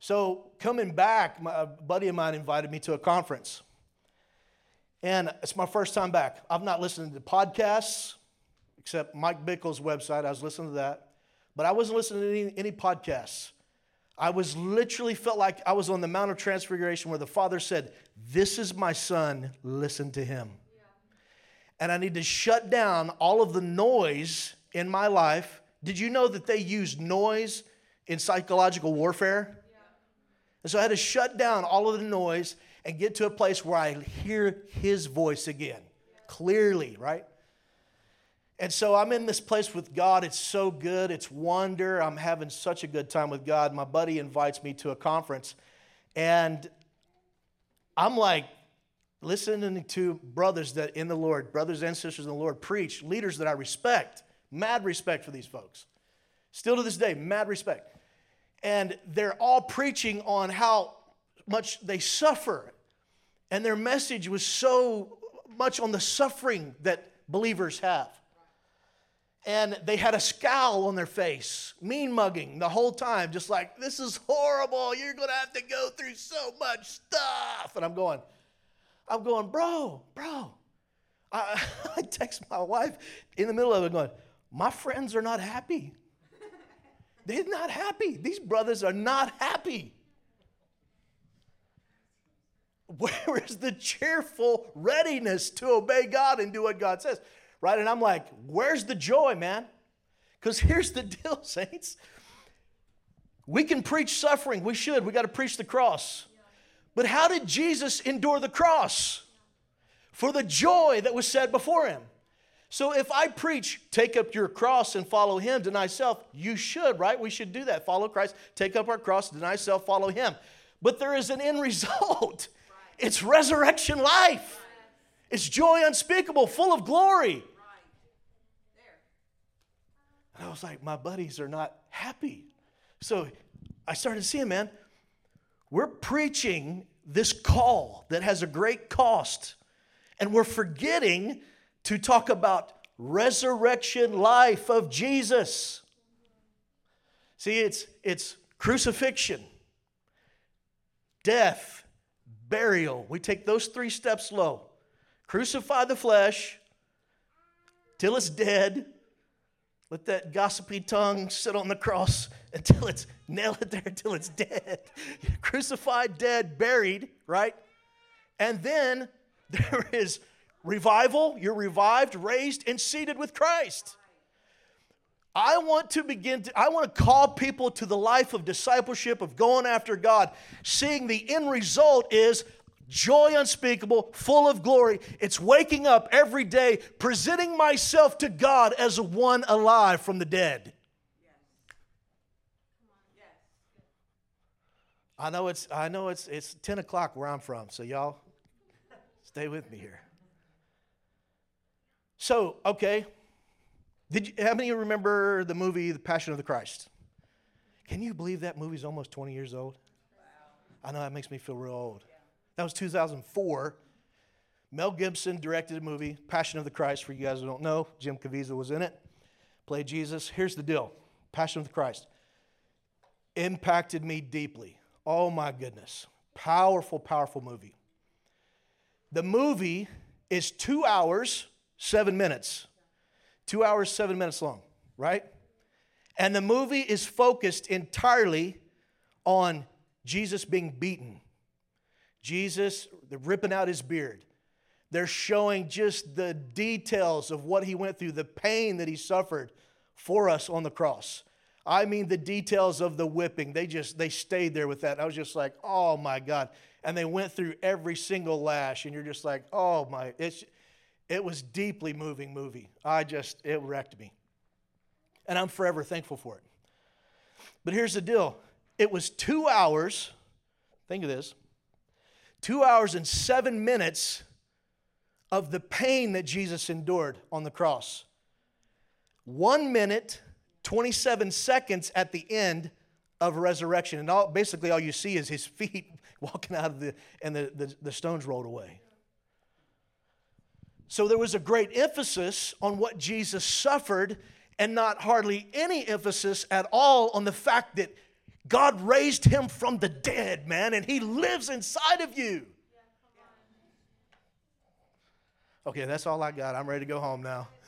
So, coming back, my, a buddy of mine invited me to a conference. And it's my first time back. I've not listened to podcasts except Mike Bickle's website. I was listening to that. But I wasn't listening to any, any podcasts. I was literally felt like I was on the Mount of Transfiguration where the Father said, This is my son, listen to him. Yeah. And I need to shut down all of the noise in my life. Did you know that they use noise in psychological warfare? Yeah. And so I had to shut down all of the noise and get to a place where I hear his voice again, yeah. clearly, right? And so I'm in this place with God. It's so good. It's wonder. I'm having such a good time with God. My buddy invites me to a conference, and I'm like listening to brothers that in the Lord, brothers and sisters in the Lord, preach, leaders that I respect. Mad respect for these folks. Still to this day, mad respect. And they're all preaching on how much they suffer. And their message was so much on the suffering that believers have. And they had a scowl on their face, mean mugging the whole time, just like, this is horrible. You're going to have to go through so much stuff. And I'm going, I'm going, bro, bro. I, (laughs) I text my wife in the middle of it going, my friends are not happy. They're not happy. These brothers are not happy. Where is the cheerful readiness to obey God and do what God says? Right? And I'm like, where's the joy, man? Because here's the deal, (laughs) saints. We can preach suffering. We should. We got to preach the cross. But how did Jesus endure the cross? For the joy that was set before him. So if I preach, take up your cross and follow him, deny self, you should, right? We should do that. Follow Christ, take up our cross, deny self, follow him. But there is an end (laughs) result it's resurrection life, it's joy unspeakable, full of glory. And I was like, my buddies are not happy. So I started seeing, man, we're preaching this call that has a great cost, and we're forgetting to talk about resurrection life of Jesus. See, it's, it's crucifixion, death, burial. We take those three steps low crucify the flesh till it's dead. Let that gossipy tongue sit on the cross (laughs) until it's nail it (laughs) there until it's dead. (laughs) Crucified, dead, buried, right? And then there is revival. You're revived, raised, and seated with Christ. I want to begin to, I want to call people to the life of discipleship, of going after God, seeing the end result is joy unspeakable, full of glory. It's waking up every day, presenting myself to God as one alive from the dead. I know it's I know it's it's 10 o'clock where I'm from, so y'all stay with me here. So, okay. Did you, how many of you remember the movie The Passion of the Christ? Can you believe that movie's almost 20 years old? I know that makes me feel real old. That was 2004. Mel Gibson directed a movie, Passion of the Christ, for you guys who don't know. Jim Caviezel was in it, played Jesus. Here's the deal Passion of the Christ impacted me deeply. Oh my goodness. Powerful, powerful movie. The movie is two hours, seven minutes. Two hours, seven minutes long, right? And the movie is focused entirely on Jesus being beaten. Jesus, ripping out his beard. They're showing just the details of what he went through, the pain that he suffered for us on the cross. I mean the details of the whipping. They just they stayed there with that. I was just like, "Oh my god." And they went through every single lash and you're just like, "Oh my, it's it was deeply moving movie. I just it wrecked me." And I'm forever thankful for it. But here's the deal. It was 2 hours. Think of this. 2 hours and 7 minutes of the pain that Jesus endured on the cross. 1 minute 27 seconds at the end of resurrection. And all, basically, all you see is his (laughs) feet walking out of the, and the, the, the stones rolled away. So there was a great emphasis on what Jesus suffered, and not hardly any emphasis at all on the fact that God raised him from the dead, man, and he lives inside of you. Okay, that's all I got. I'm ready to go home now. (laughs)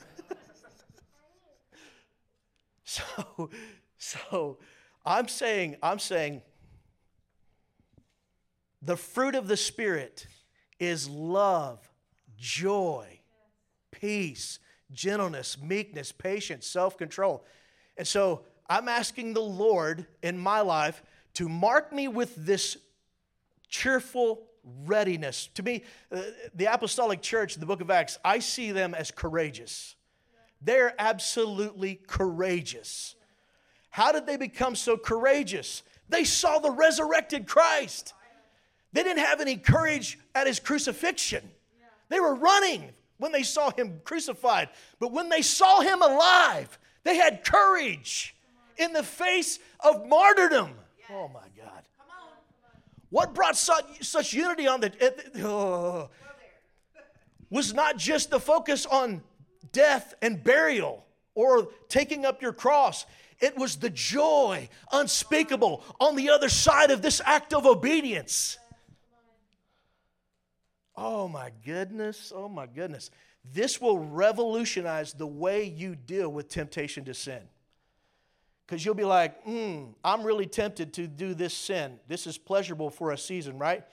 So, so I'm saying, I'm saying the fruit of the Spirit is love, joy, peace, gentleness, meekness, patience, self control. And so I'm asking the Lord in my life to mark me with this cheerful readiness. To me, uh, the apostolic church, the book of Acts, I see them as courageous. They're absolutely courageous. How did they become so courageous? They saw the resurrected Christ. They didn't have any courage at his crucifixion. They were running when they saw him crucified. But when they saw him alive, they had courage in the face of martyrdom. Oh my God. What brought such, such unity on the. Uh, was not just the focus on death and burial or taking up your cross. It was the joy unspeakable on the other side of this act of obedience. Oh my goodness, oh my goodness. This will revolutionize the way you deal with temptation to sin. Because you'll be like, hmm, I'm really tempted to do this sin. This is pleasurable for a season, right?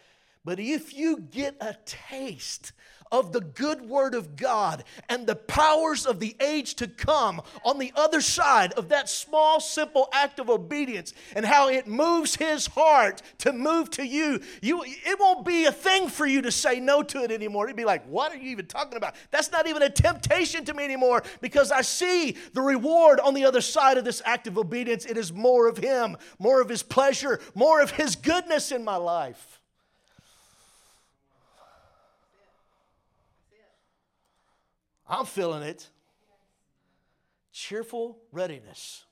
But if you get a taste of the good word of God and the powers of the age to come on the other side of that small, simple act of obedience and how it moves his heart to move to you, you it won't be a thing for you to say no to it anymore. It'd be like, what are you even talking about? That's not even a temptation to me anymore because I see the reward on the other side of this act of obedience. It is more of him, more of his pleasure, more of his goodness in my life. I'm feeling it. Cheerful readiness.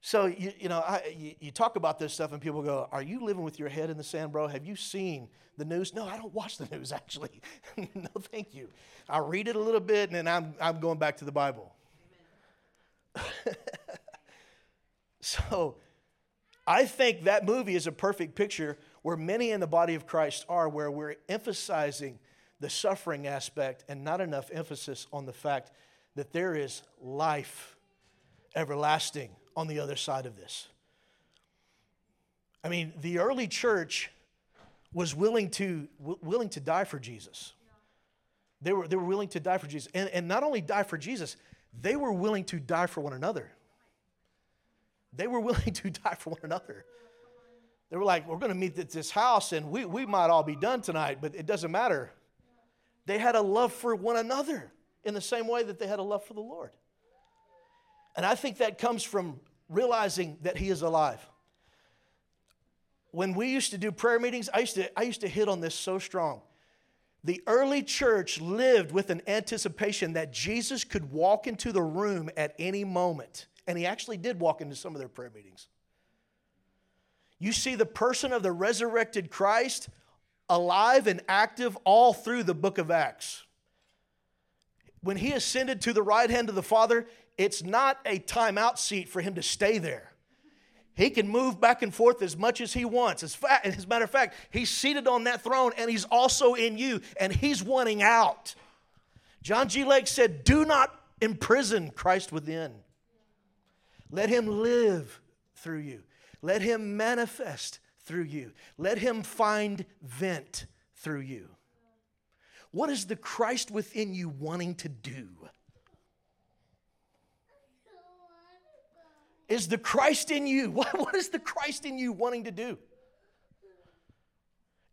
So, you, you know, I, you, you, talk about this stuff and people go, Are you living with your head in the sand, bro? Have you seen the news? No, I don't watch the news, (laughs) actually. (laughs) no, thank you. I read it a little bit and then I'm, I'm going back to the Bible. (laughs) so, I think that movie is a perfect picture where many in the body of Christ are, where we're emphasizing the suffering aspect and not enough emphasis on the fact that there is life everlasting on the other side of this. I mean, the early church was willing to, w- willing to die for Jesus. They were, they were willing to die for Jesus. And, and not only die for Jesus, they were willing to die for one another. They were (laughs) willing to die for one another. They were like, we're going to meet at this house and we, we might all be done tonight, but it doesn't matter. They had a love for one another in the same way that they had a love for the Lord. And I think that comes from realizing that He is alive. When we used to do prayer meetings, I used to, I used to hit on this so strong. The early church lived with an anticipation that Jesus could walk into the room at any moment. And he actually did walk into some of their prayer meetings. You see the person of the resurrected Christ alive and active all through the book of Acts. When he ascended to the right hand of the Father, it's not a timeout seat for him to stay there. He can move back and forth as much as he wants. As, fa- as a matter of fact, he's seated on that throne and he's also in you and he's wanting out. John G. Lake said, Do not imprison Christ within. Let him live through you, let him manifest through you. Let him find vent through you. What is the Christ within you wanting to do? Is the Christ in you? What, (laughs) what is the Christ in you wanting to do?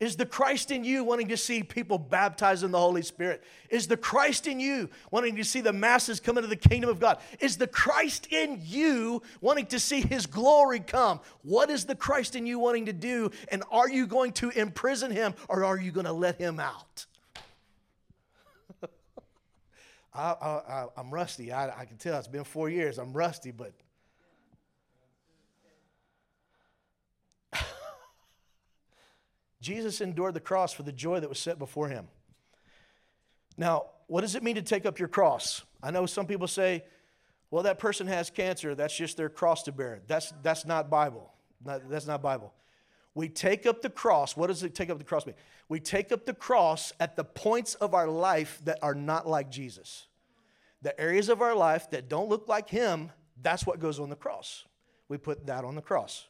Is the Christ in you wanting to see people baptized in the Holy Spirit? Is the Christ in you wanting to see the masses come into the kingdom of God? Is the Christ in you wanting to see his glory come? What is the Christ in you wanting to do? And are you going to imprison him or are you going to let him out? (laughs) I, am rusty. I, I can tell it's been four years. I'm rusty, but Jesus endured the cross for the joy that was set before him. Now, what does it mean to take up your cross? I know some people say, well, that person has cancer. That's just their cross to bear. That's, that's not Bible. Not, that's not Bible. We take up the cross. What does it take up the cross mean? We take up the cross at the points of our life that are not like Jesus. The areas of our life that don't look like Him, that's what goes on the cross. We put that on the cross.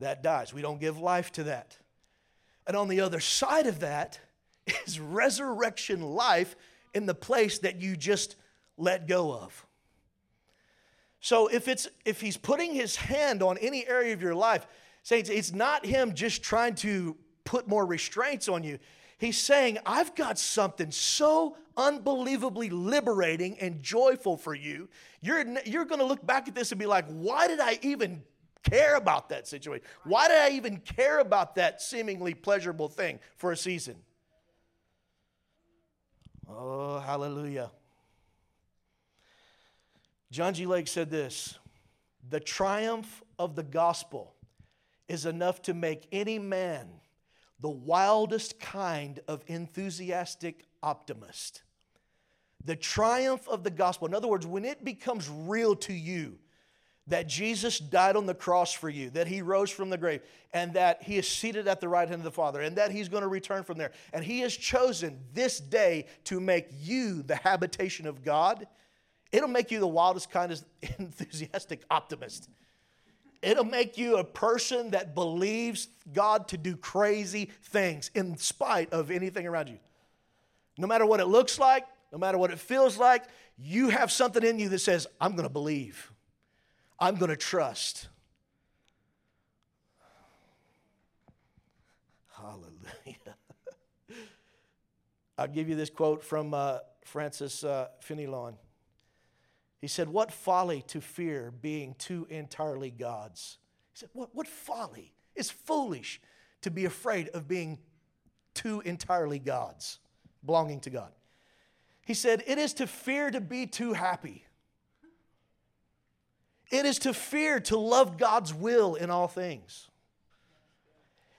That dies. We don't give life to that. And on the other side of that (laughs) is resurrection life in the place that you just let go of. So if it's if he's putting his hand on any area of your life, saints, it's not him just trying to put more restraints on you. He's saying, I've got something so unbelievably liberating and joyful for you. You're, you're going to look back at this and be like, why did I even care about that situation? Why did I even care about that seemingly pleasurable thing for a season? Oh, hallelujah. John G. Lake said this The triumph of the gospel is enough to make any man the wildest kind of enthusiastic optimist. The triumph of the gospel, in other words, when it becomes real to you, that Jesus died on the cross for you, that he rose from the grave, and that he is seated at the right hand of the Father, and that he's going to return from there. And he has chosen this day to make you the habitation of God. It'll make you the wildest kind of (laughs) enthusiastic optimist. It'll make you a person that believes God to do crazy things in spite of anything around you. No matter what it looks like, no matter what it feels like, you have something in you that says, I'm going to believe, I'm going to trust. Hallelujah. I'll give you this quote from uh, Francis uh, Fenelon. He said, What folly to fear being too entirely God's. He said, What, what folly? It's foolish to be afraid of being too entirely God's, belonging to God. He said, It is to fear to be too happy. It is to fear to love God's will in all things.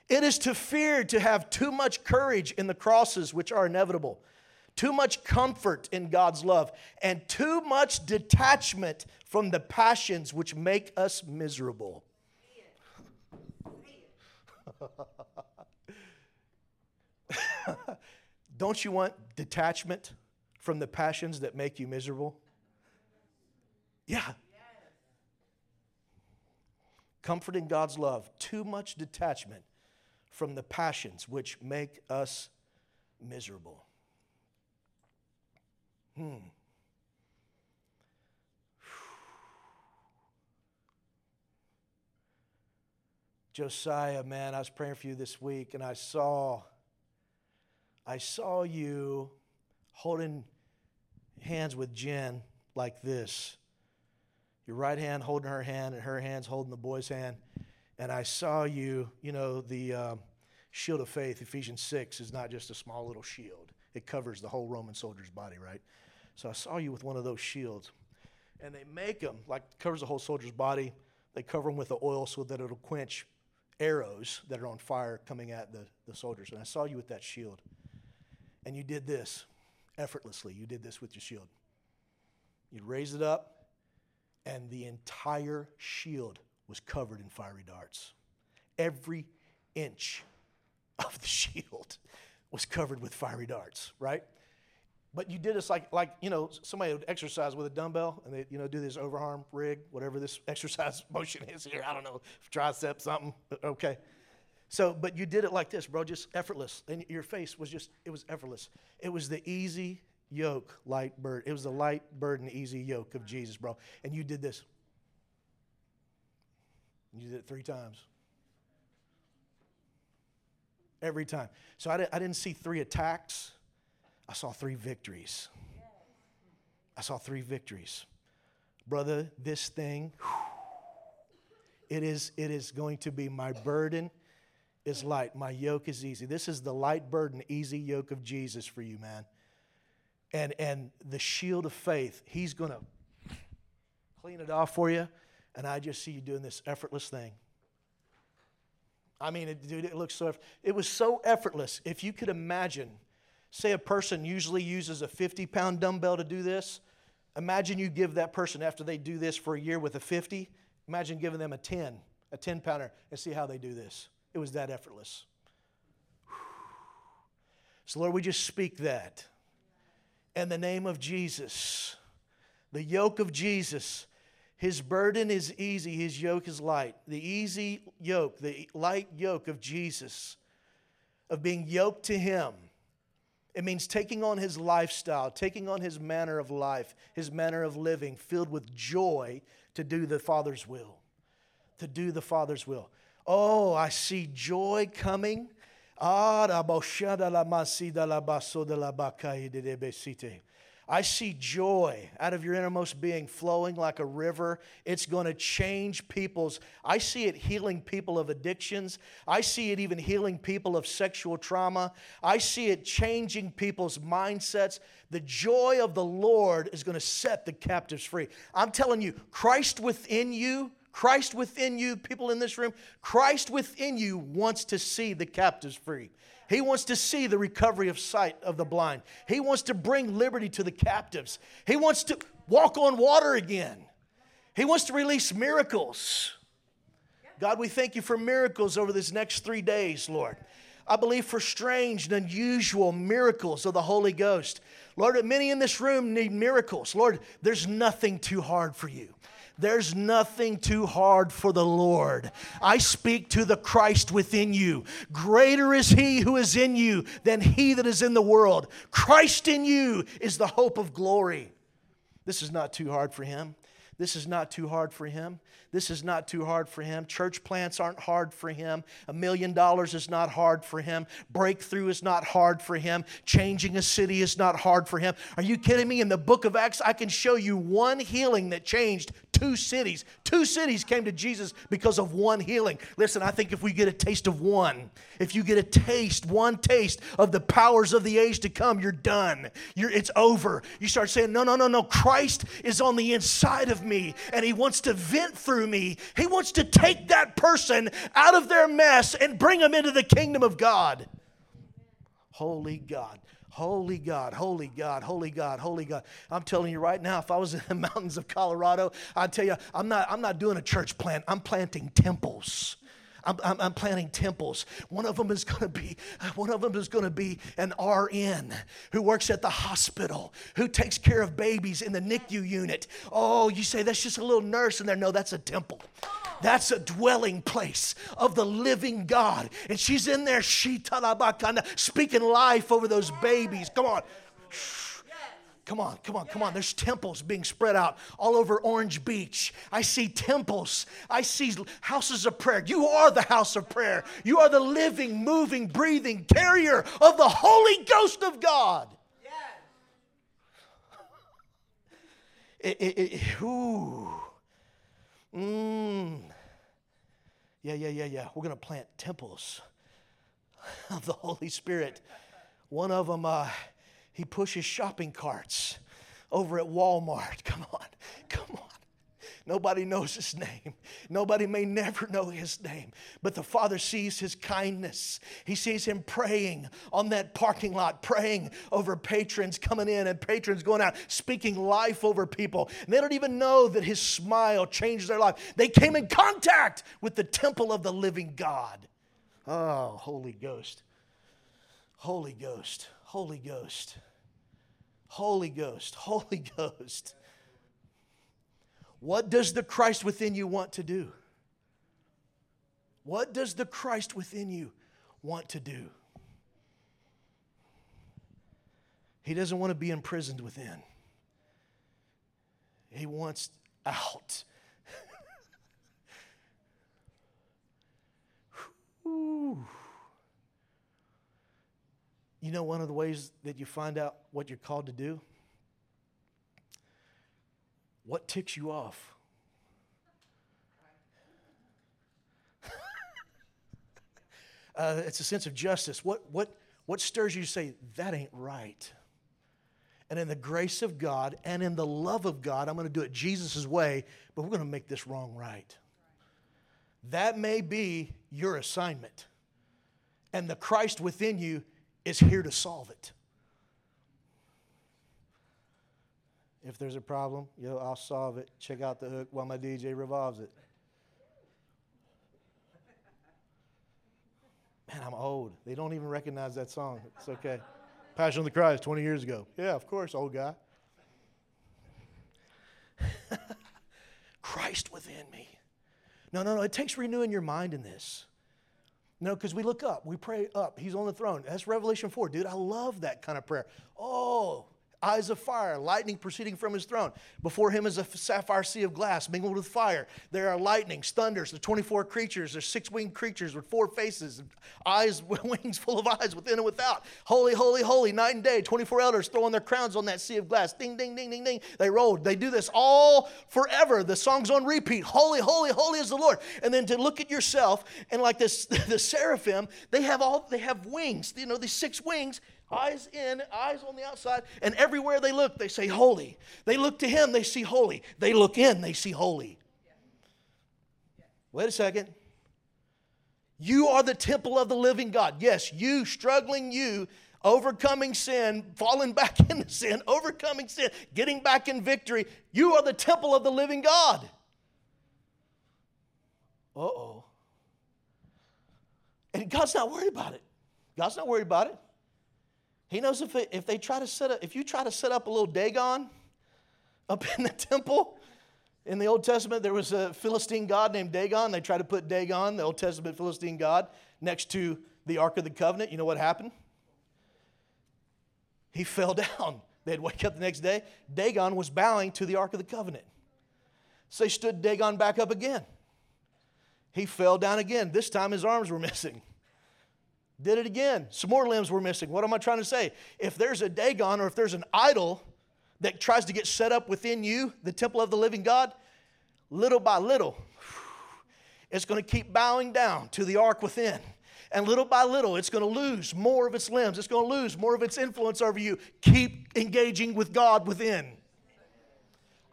It is to fear to have too much courage in the crosses which are inevitable, too much comfort in God's love, and too much detachment from the passions which make us miserable. (laughs) Don't you want detachment from the passions that make you miserable? Yeah. Comfort in God's love, too much detachment from the passions which make us miserable. Hmm. Josiah, man, I was praying for you this week and I saw I saw you holding hands with Jen like this. Your right hand holding her hand and her hands holding the boy's hand. And I saw you, you know, the um, shield of faith, Ephesians 6, is not just a small little shield, it covers the whole Roman soldier's body, right? So I saw you with one of those shields. And they make them, like covers the whole soldier's body. They cover them with the oil so that it'll quench arrows that are on fire coming at the, the soldiers. And I saw you with that shield. And you did this effortlessly. You did this with your shield. You'd raise it up, and the entire shield was covered in fiery darts. Every inch of the (laughs) shield was covered with fiery darts, right? But you did this like, like you know, somebody would exercise with a dumbbell and they, you know, do this overarm rig, whatever this (laughs) exercise (laughs) motion is here. I don't know, tricep, something. Uh, okay. So, but you did it like this, bro, just effortless. And your face was just, it was effortless. It was the easy yoke, light burden. It was the light burden, easy yoke of Jesus, bro. And you did this. You did it three times. Every time. So I, I didn't see three attacks, I saw three victories. I saw three victories. Brother, this thing, it is, it is going to be my burden is light. My yoke is easy. This is the light burden, easy yoke of Jesus for you, man. And, and the shield of faith, he's going to clean it off for you. And I just see you doing this effortless thing. I mean, it, dude, it looks so, it was so effortless. If you could imagine, say a person usually uses a 50 pound dumbbell to do this. Imagine you give that person, after they do this for a year with a 50, imagine giving them a 10, a 10 pounder, and see how they do this. It was that effortless. So, Lord, we just speak that. In the name of Jesus, the yoke of Jesus, his burden is easy, his yoke is light. The easy yoke, the light yoke of Jesus, of being yoked to him. It means taking on his lifestyle, taking on his manner of life, his manner of living, filled with joy to do the Father's will. To do the Father's will. Oh, I see joy coming. I see joy out of your innermost being flowing like a river. It's going to change people's. I see it healing people of addictions. I see it even healing people of sexual trauma. I see it changing people's mindsets. The joy of the Lord is going to set the captives free. I'm telling you, Christ within you Christ within you, people in this room, Christ within you wants to see the captives free. He wants to see the recovery of sight of the blind. He wants to bring liberty to the captives. He wants to walk on water again. He wants to release miracles. God, we thank you for miracles over this next three days, Lord. I believe for strange and unusual miracles of the Holy Ghost. Lord, many in this room need miracles. Lord, there's nothing too hard for you. There's nothing too hard for the Lord. I speak to the Christ within you. Greater is he who is in you than he that is in the world. Christ in you is the hope of glory. This is not too hard for him. This is not too hard for him. This is not too hard for him. Church plants aren't hard for him. A million dollars is not hard for him. Breakthrough is not hard for him. Changing a city is not hard for him. Are you kidding me? In the book of Acts, I can show you one healing that changed two cities. Two cities came to Jesus because of one healing. Listen, I think if we get a taste of one, if you get a taste, one taste of the powers of the age to come, you're done. You're, it's over. You start saying, No, no, no, no. Christ is on the inside of me and he wants to vent through me. He wants to take that person out of their mess and bring them into the kingdom of God. Holy God. Holy God, holy God, holy God, holy God. I'm telling you right now, if I was in the (laughs) mountains of Colorado, I'd tell you, I'm not, I'm not doing a church plant, I'm planting temples. I'm, I'm, planting temples. One of them is going to be one of them is going to be an RN who works at the hospital, who takes care of babies in the NICU unit. Oh, you say that's just a little nurse in there? No, that's a temple. That's a dwelling place of the living God. And she's in there, she speaking life over those babies. Come on. Come on, come on, come on. There's temples being spread out all over Orange Beach. I see temples. I see houses of prayer. You are the house of prayer. You are the living, moving, breathing carrier of the Holy Ghost of God. It, it, it, ooh. Mm. Yeah, yeah, yeah, yeah. We're going to plant temples (laughs) of the Holy Spirit. One of them, uh, he pushes shopping carts over at Walmart. (laughs) Come on, come on. Nobody knows his name. Nobody may never know his name. But the Father sees his kindness. He sees him praying on that parking lot, praying over patrons coming in and patrons going out, speaking life over people. And they don't even know that his smile changed their life. They came in contact with the temple of the living God. Oh, Holy Ghost. Holy Ghost. Holy Ghost. Holy Ghost, (laughs) Holy Ghost. What does the Christ within you want to do? What does the Christ within you want to do? He doesn't want to be imprisoned within, he wants out. (laughs) Ooh. You know, one of the ways that you find out what you're called to do? What ticks you off? (laughs) uh, it's a sense of justice. What, what, what stirs you to say, that ain't right? And in the grace of God and in the love of God, I'm going to do it Jesus' way, but we're going to make this wrong right. That may be your assignment. And the Christ within you is here to solve it. If there's a problem, yo, I'll solve it. Check out the hook while my DJ revolves it. Man, I'm old. They don't even recognize that song. It's okay. Passion of the Christ 20 years ago. Yeah, of course, old guy. (laughs) Christ within me. No, no, no. It takes renewing your mind in this. No, because we look up, we pray up. He's on the throne. That's Revelation 4. Dude, I love that kind of prayer. Oh, eyes of fire, lightning proceeding from his throne. Before him is a sapphire sea of glass mingled with fire. There are lightnings, thunders, the 24 creatures. There's six winged creatures with four faces, eyes, (laughs) wings full of eyes within and without. Holy, holy, holy, night and day. 24 elders throwing their crowns on that sea of glass. Ding, ding, ding, ding, ding. They rolled. They do this all forever. The song's on repeat. Holy, holy, holy is the Lord. And then to look at yourself and like this, (laughs) the seraphim, they have all, they have wings. You know, these six wings Eyes in, eyes on the outside, and everywhere they look, they say holy. They look to him, they see holy. They look in, they see holy. Wait a second. You are the temple of the living God. Yes, you, struggling you, overcoming sin, falling (laughs) back into sin, overcoming sin, getting back in victory. You are the temple of the living God. Uh oh. And God's not worried about it. God's not worried about it. He knows if, if they try to set up, if you try to set up a little Dagon up in the (laughs) temple, In the Old Testament, there was a Philistine god named Dagon. They tried to put Dagon, the Old Testament Philistine god, next to the Ark of the Covenant. You know what happened? He (laughs) fell down. They'd wake up the next day. Dagon was bowing to the Ark of the Covenant. So they stood Dagon back up again. He fell down again. This time his arms were (laughs) missing. Did it again. Some more limbs were missing. What am I trying to say? If there's a Dagon or if there's an idol that tries to get set up within you, the temple of the living God, little by little, it's going to keep bowing down to the ark within. And little by little, it's going to lose more of its limbs. It's going to lose more of its influence over you. Keep engaging with God within.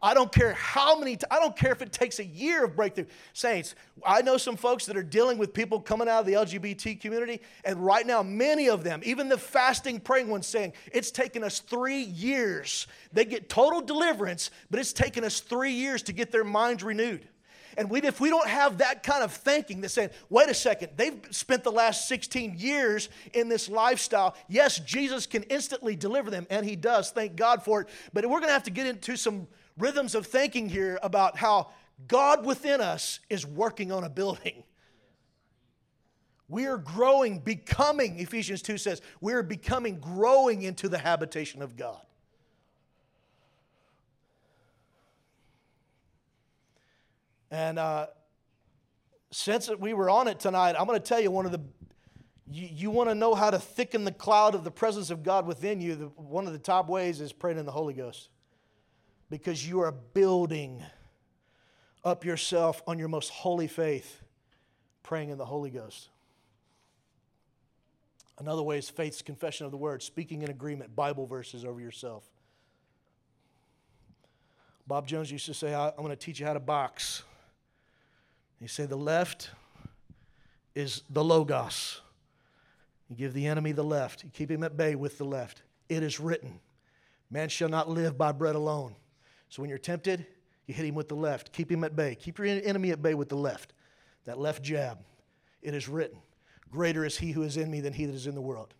I don't care how many, I don't care if it takes a year of breakthrough. Saints, I know some folks that are dealing with people coming out of the LGBT community, and right now, many of them, even the fasting, praying ones, saying, It's taken us three years. They get total deliverance, but it's taken us three years to get their minds renewed. And we, if we don't have that kind of thinking that saying, wait a second, they've spent the last 16 years in this lifestyle. Yes, Jesus can instantly deliver them, and he does. Thank God for it. But we're going to have to get into some rhythms of thinking here about how God within us is working on a building. We are growing, becoming, Ephesians 2 says, we are becoming, growing into the habitation of God. And uh, since we were on it tonight, I'm going to tell you one of the, you, you want to know how to thicken the cloud of the presence of God within you. The, one of the top ways is praying in the Holy Ghost because you are building up yourself on your most holy faith, praying in the Holy Ghost. Another way is faith's confession of the word, speaking in agreement, Bible verses over yourself. Bob Jones used to say, I'm going to teach you how to box. He said, the left is the Logos. You give the enemy the left, you keep him at bay with the left. It is written, Man shall not live by bread alone so when you're tempted, you hit him with the left. Keep him at bay. Keep your enemy at bay with the left. That left jab. It is written, Greater is he who is in me than he that is in the world.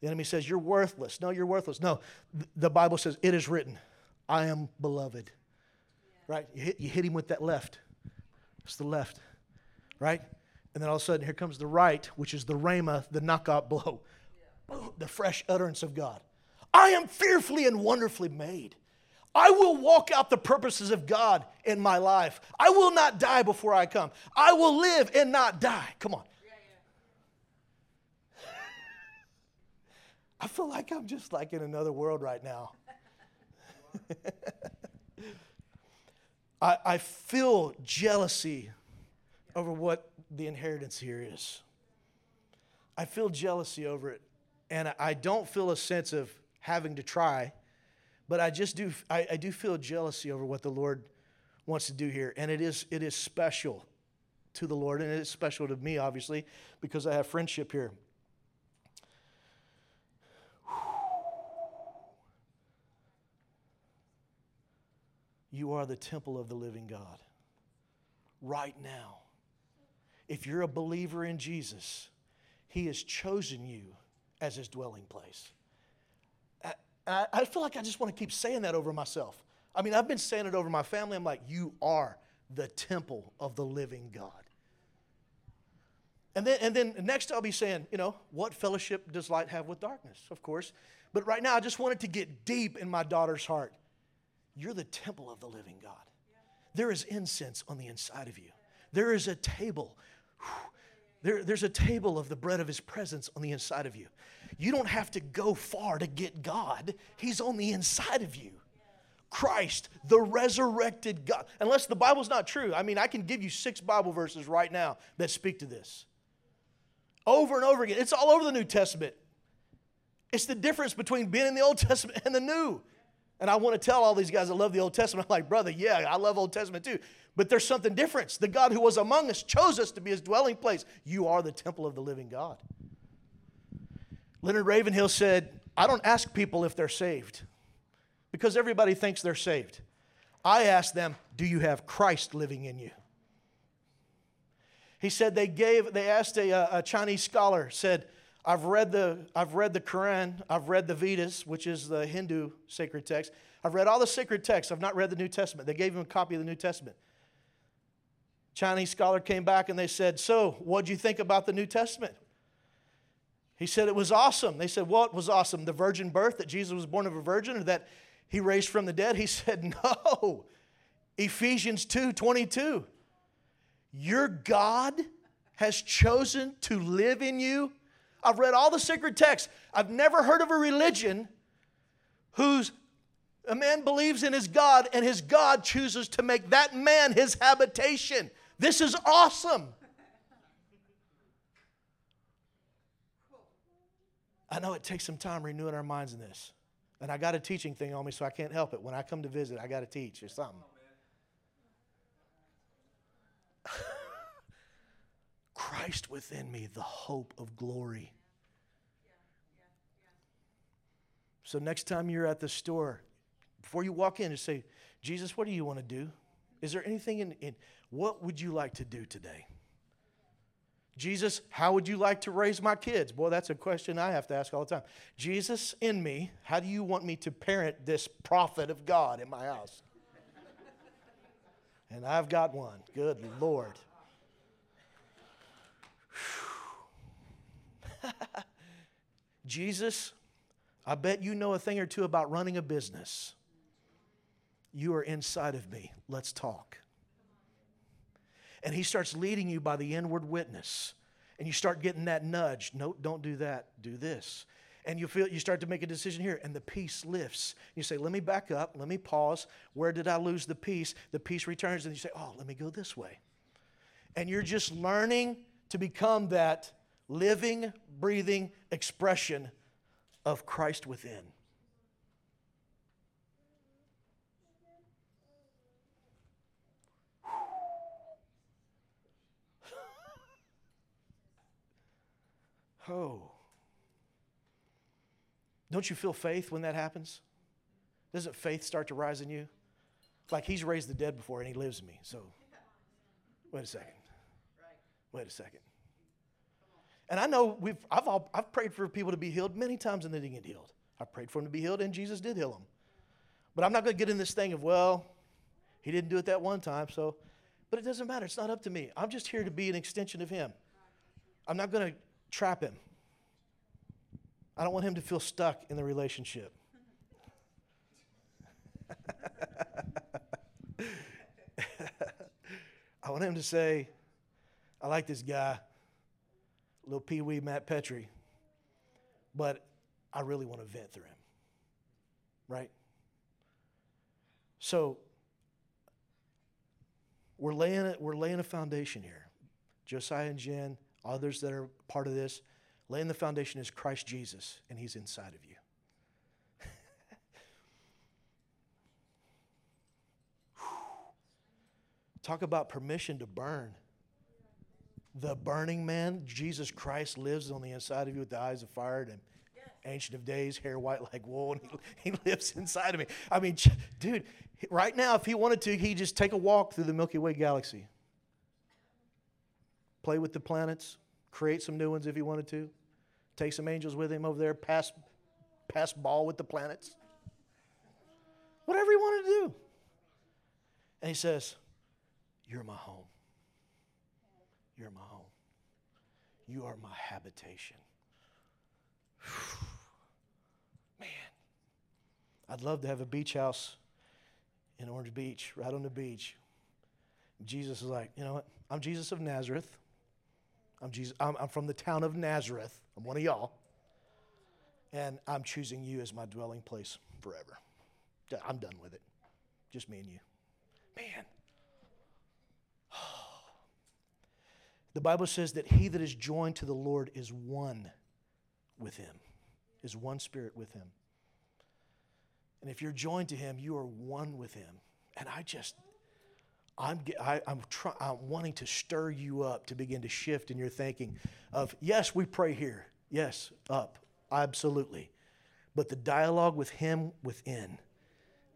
The enemy says, You're worthless. No, you're worthless. No, the Bible says, It is written, I am beloved. Yeah. Right? You hit, you hit him with that left. It's the left. Right? And then all of a sudden, here comes the right, which is the rhema, the knockout blow. Yeah. The fresh utterance of God. I am fearfully and wonderfully made. I will walk out the purposes of God in my life. I will not die before I come. I will live and not die. Come on. (laughs) I feel like I'm just like in another world right now. (laughs) I, I feel jealousy over what the inheritance here is. I feel jealousy over it. And I don't feel a sense of having to try but I just do, I, I do feel jealousy over what the Lord wants to do here. And it is, it is special to the Lord, and it is special to me, obviously, because I have friendship here. You are the temple of the living God right now. If you're a believer in Jesus, He has chosen you as His dwelling place. I, I feel like I just want to keep saying that over myself. I mean, I've been saying it over my family. I'm like, you are the temple of the living God. And then, and then next I'll be saying, you know, what fellowship does light have with darkness? Of course. But right now I just wanted to get deep in my daughter's heart. You're the temple of the living God. There is incense on the inside of you. There is a table. There, there's a table of the bread of his presence on the inside of you. You don't have to go far to get God, He's on the inside of you. Christ, the resurrected God. Unless the Bible's not true. I mean, I can give you six Bible verses right now that speak to this. Over and over again. It's all over the New Testament. It's the difference between being in the Old Testament and the New. And I want to tell all these guys that love the Old Testament, I'm like, brother, yeah, I love Old Testament too. But there's something different. The God who was among us chose us to be his dwelling place. You are the temple of the living God. Leonard Ravenhill said, I don't ask people if they're saved because everybody thinks they're saved. I ask them, Do you have Christ living in you? He said they gave, they asked a, a Chinese scholar, said, I've read the I've read the Quran, I've read the Vedas, which is the Hindu sacred text. I've read all the sacred texts. I've not read the New Testament. They gave him a copy of the New Testament. Chinese scholar came back and they said, "So, what do you think about the New Testament?" He said it was awesome. They said, What was awesome? The virgin birth, that Jesus was born of a virgin, or that he raised from the dead? He (laughs) said, No. Ephesians 2 22. Your God has chosen to live in you. I've read all the sacred texts. I've never heard of a religion whose a man believes in his God and his God chooses to make that man his habitation. This is awesome. I know it takes some time renewing our minds in this. And I got a teaching thing on me, so I can't help it. When I come to visit, I got to teach or something. (laughs) Christ within me, the hope of glory. So next time you're at the store, before you walk in, just say, Jesus, what do you want to do? Is there anything in, in what would you like to do today? Jesus, how would you like to raise my kids? Boy, that's a question I have to ask all the time. Jesus, in me, how do you want me to parent this prophet of God in my house? And I've got one. Good Lord. (laughs) Jesus, I bet you know a thing or two about running a business. You are inside of me. Let's talk. And he starts leading you by the inward witness. And you start getting that nudge. No, don't do that. Do this. And you feel you start to make a decision here, and the peace lifts. You say, Let me back up, let me pause. Where did I lose the peace? The peace returns, and you say, Oh, let me go this way. And you're just learning to become that living, breathing expression of Christ within. Oh. Don't you feel faith when that happens? Doesn't faith start to rise in you? Like he's raised the dead before and he lives in me. So, wait a second. Wait a second. And I know we've, I've, all, I've prayed for people to be healed many times and they didn't get healed. I prayed for them to be healed and Jesus did heal them. But I'm not going to get in this thing of, well, he didn't do it that one time, so, but it doesn't matter. It's not up to me. I'm just here to be an extension of him. I'm not going to trap him. I don't want him to feel stuck in the relationship. (laughs) I want him to say, I like this guy, little Pee Wee Matt Pettry, but I really want to vent through him. Right? So, we're laying, we're laying a foundation here. Josiah and Jen, others that are part of this, laying the foundation is Christ Jesus, and He's inside of you. (laughs) Talk about permission to burn. The burning man, Jesus Christ, lives on the inside of you with the eyes of fire and ancient of days, hair white like wool, and he, (laughs) he lives inside of me. I mean, (laughs) dude, right now, if he wanted to, he'd just take a walk through the Milky Way galaxy, play with the planets, create some new ones if he wanted to, take some angels with him over there, pass, pass ball with the planets. Whatever he wanted to do. And he says, You're my home. You're my home. You are my habitation. (sighs) Man, I'd love to have a beach house in Orange Beach, right on the beach. Jesus is like, you know what? I'm Jesus of Nazareth. I'm, Jesus, I'm, I'm from the town of Nazareth. I'm one of y'all. And I'm choosing you as my dwelling place forever. I'm done with it. Just me and you. Man. (sighs) The Bible says that he that is joined to the Lord is one with him, is one spirit with him. And if you're joined to him, you are one with him. And I just, I'm, I, I'm, try, I'm wanting to stir you up to begin to shift in your thinking of, yes, we pray here. Yes, up. Absolutely. But the dialogue with Him within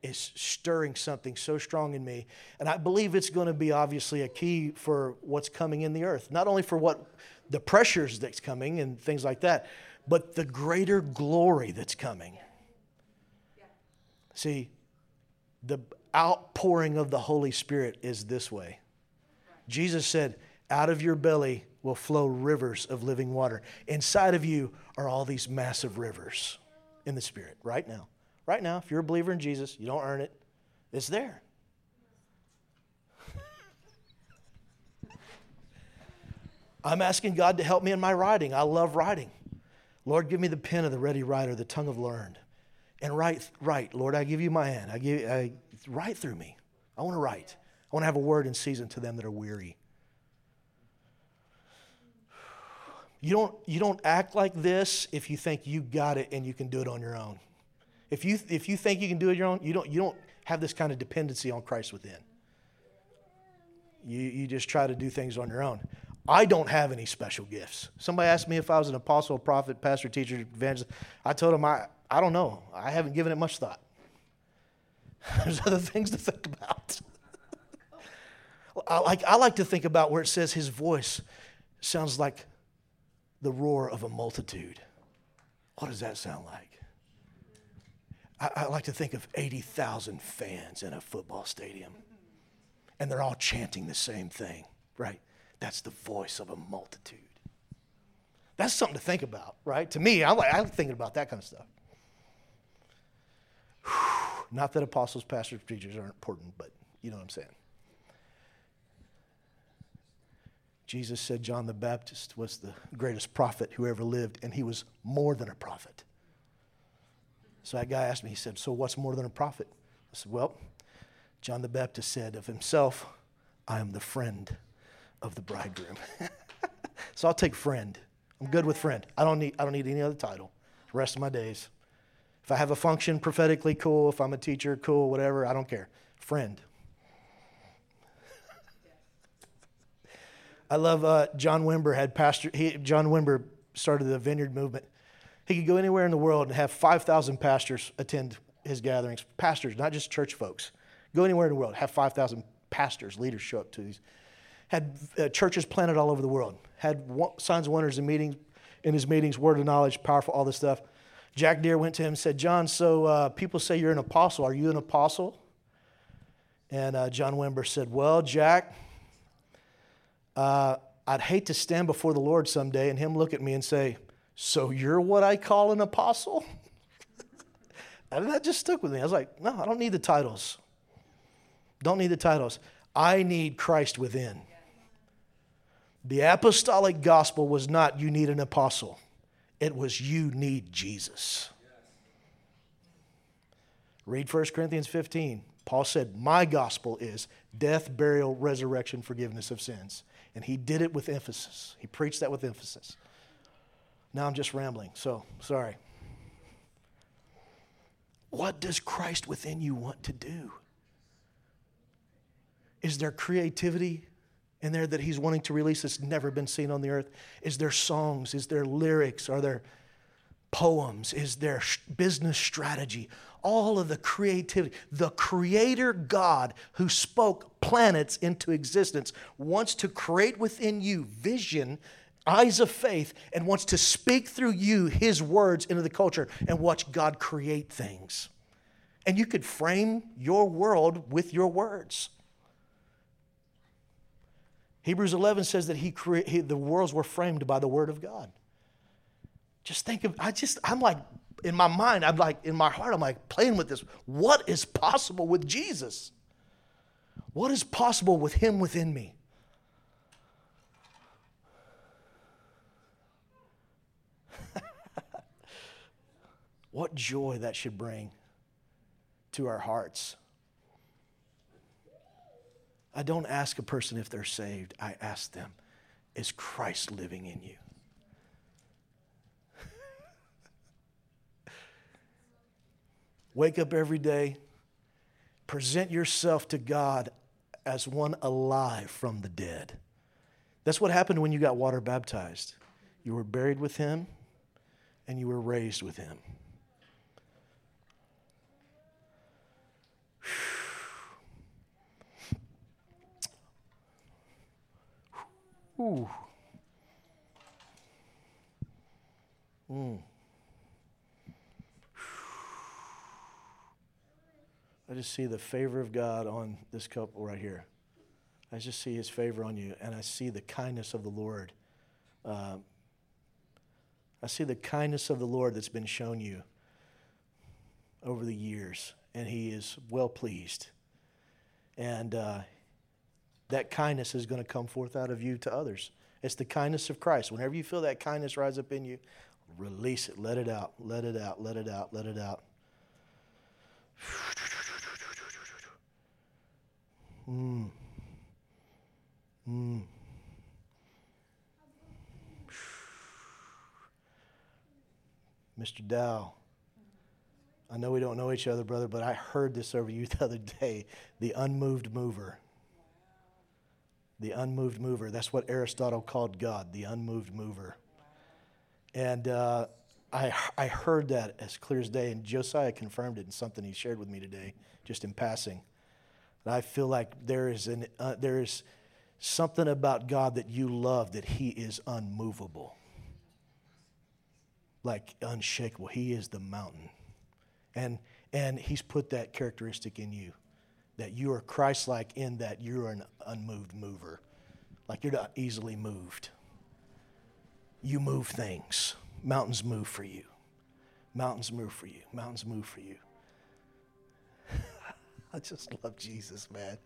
is stirring something so strong in me. And I believe it's going to be obviously a key for what's coming in the earth, not only for what the pressures that's coming and things like that, but the greater glory that's coming. See, the outpouring of the Holy Spirit is this way. Jesus said, Out of your belly will flow rivers of living water. Inside of you are all these massive rivers in the Spirit right now. Right now, if you're a believer in Jesus, you don't earn it, it's there. (laughs) I'm asking God to help me in my writing. I love writing. Lord, give me the pen of the ready writer, the tongue of learned. And write, write. Lord, I give you my hand. I give I, write through me. I want to write. I want to have a word in season to them that are weary. You don't, you don't act like this if you think you got it and you can do it on your own. If you, if you think you can do it your own, you don't, you don't have this kind of dependency on Christ within. You, you just try to do things on your own. I don't have any special gifts. Somebody asked me if I was an apostle, prophet, pastor, teacher, evangelist. I told them, I, I don't know. I haven't given it much thought. (laughs) There's other things to think about. (laughs) I, like, I like to think about where it says his voice sounds like the roar of a multitude. What does that sound like? I, I like to think of 80,000 fans in a football stadium, and they're all chanting the same thing, right? That's the voice of a multitude. That's something to think about, right? To me, I like, I'm thinking about that kind of stuff. (sighs) Not that apostles, pastors, preachers aren't important, but you know what I'm saying. Jesus said John the Baptist was the greatest prophet who ever lived, and he was more than a prophet. So that guy asked me, he said, So what's more than a prophet? I said, Well, John the Baptist said of himself, I am the friend of the bridegroom. (laughs) so I'll take friend. I'm good with friend. I don't need, I don't need any other title the rest of my days. If I have a function prophetically, cool. If I'm a teacher, cool, whatever, I don't care. Friend. I love uh, John Wimber had pastor. He, John Wimber started the Vineyard movement. He could go anywhere in the world and have 5,000 pastors attend his gatherings. Pastors, not just church folks. Go anywhere in the world, have 5,000 pastors, leaders show up to these. Had uh, churches planted all over the world. Had signs and wonders in meetings, in his meetings, word of knowledge, powerful, all this stuff. Jack Deere went to him and said, John, so uh, people say you're an apostle. Are you an apostle? And uh, John Wimber said, Well, Jack, uh, I'd hate to stand before the Lord someday and him look at me and say, So you're what I call an apostle? (laughs) and that just stuck with me. I was like, No, I don't need the titles. Don't need the titles. I need Christ within. The apostolic gospel was not you need an apostle, it was you need Jesus. Read 1 Corinthians 15. Paul said, My gospel is death, burial, resurrection, forgiveness of sins. And he did it with emphasis. He preached that with emphasis. Now I'm just rambling, so sorry. What does Christ within you want to do? Is there creativity in there that he's wanting to release that's never been seen on the earth? Is there songs? Is there lyrics? Are there poems? Is there business strategy? all of the creativity. The creator God who spoke planets into existence wants to create within you vision, eyes of faith, and wants to speak through you his words into the culture and watch God create things. And you could frame your world with your words. Hebrews 11 says that he, cre- he the worlds were framed by the word of God. Just think of, I just, I'm like in my mind, I'm like, in my heart, I'm like playing with this. What is possible with Jesus? What is possible with Him within me? (laughs) what joy that should bring to our hearts. I don't ask a person if they're saved, I ask them, is Christ living in you? (laughs) Wake up every day, present yourself to God as one alive from the dead. That's what happened when you got water baptized. You were buried with Him and you were raised with Him. Ooh. Mm. I just see the favor of God on this couple right here. I just see his favor on you, and I see the kindness of the Lord. Uh, I see the kindness of the Lord that's been shown you over the years, and he is well pleased. And uh, that kindness is going to come forth out of you to others. It's the kindness of Christ. Whenever you feel that kindness rise up in you, release it, let it out, let it out, let it out, let it out. Mm. Mm. Mr. Dow, I know we don't know each other, brother, but I heard this over you (laughs) the other day the unmoved mover. The unmoved mover. That's what Aristotle called God, the unmoved mover. And uh, I, I heard that as clear as day, and Josiah confirmed it in something he shared with me today, just in passing. And I feel like there is, an, uh, there is something about God that you love that He is unmovable, like unshakable. He is the mountain. And, and He's put that characteristic in you that you are Christ like in that you're an unmoved mover, like you're not easily moved. You move things, mountains move for you. Mountains move for you. Mountains move for you. (laughs) I just love Jesus, man.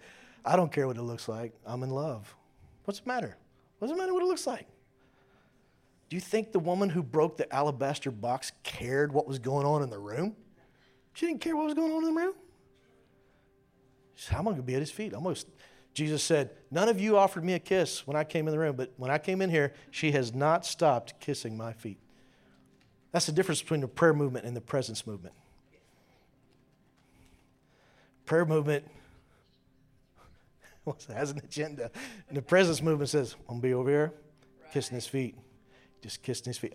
I don't care what it looks like. I'm in love. What's the matter? What's the matter what it looks like? Do you think the woman who broke the alabaster box cared what was going on in the room? She didn't care what was going on in the room. She said, I'm going to be at his feet. Almost. Jesus said, None of you offered me a kiss when I came in the room, but when I came in here, she has not stopped kissing my feet. That's the difference between the prayer movement and the presence movement. Prayer movement (laughs) has an agenda. And the presence movement says, I'm going to be over here, kissing his feet. Just kissing his feet.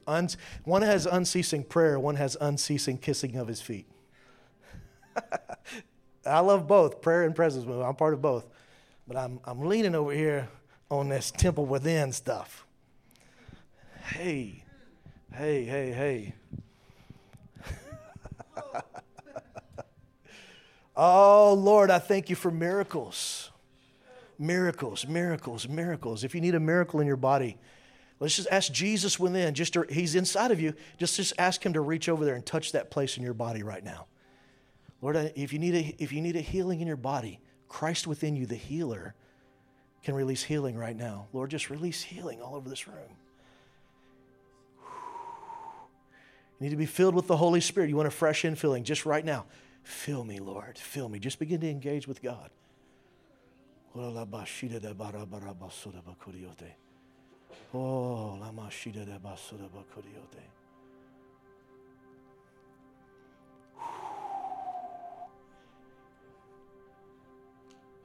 One has unceasing prayer, one has unceasing kissing of his feet. I love both, prayer and presence movement. I'm part of both. But I'm, I'm leaning over here on this temple within stuff. Hey, hey, hey, hey. (laughs) oh, Lord, I thank you for miracles. Miracles, miracles, miracles. If you need a miracle in your body, let's just ask Jesus within. Just to, he's inside of you. Just, just ask him to reach over there and touch that place in your body right now. Lord, if you need a, if you need a healing in your body, Christ within you, the healer, can release healing right now. Lord, just release healing all over this room. You need to be filled with the Holy Spirit. You want a fresh infilling just right now. Fill me, Lord. Fill me. Just begin to engage with God. Oh,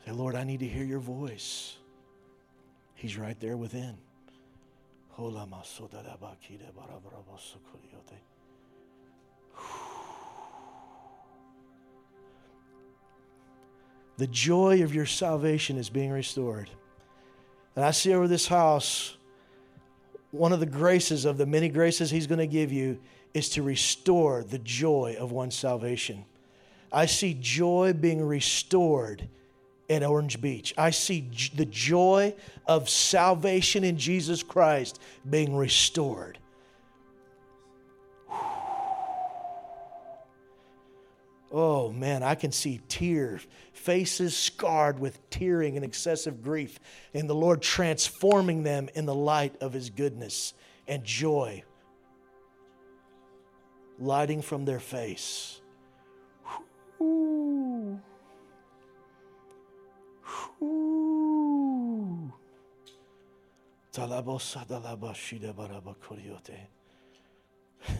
Say, Lord, I need to hear your voice. He's right there within. The joy of your salvation is being restored. And I see over this house, one of the graces of the many graces He's going to give you is to restore the joy of one's salvation. I see joy being restored in Orange Beach. I see the joy of salvation in Jesus Christ being restored. Oh man, I can see tears, faces scarred with tearing and excessive grief, and the Lord transforming them in the light of His goodness and joy lighting from their face. Ooh. (laughs)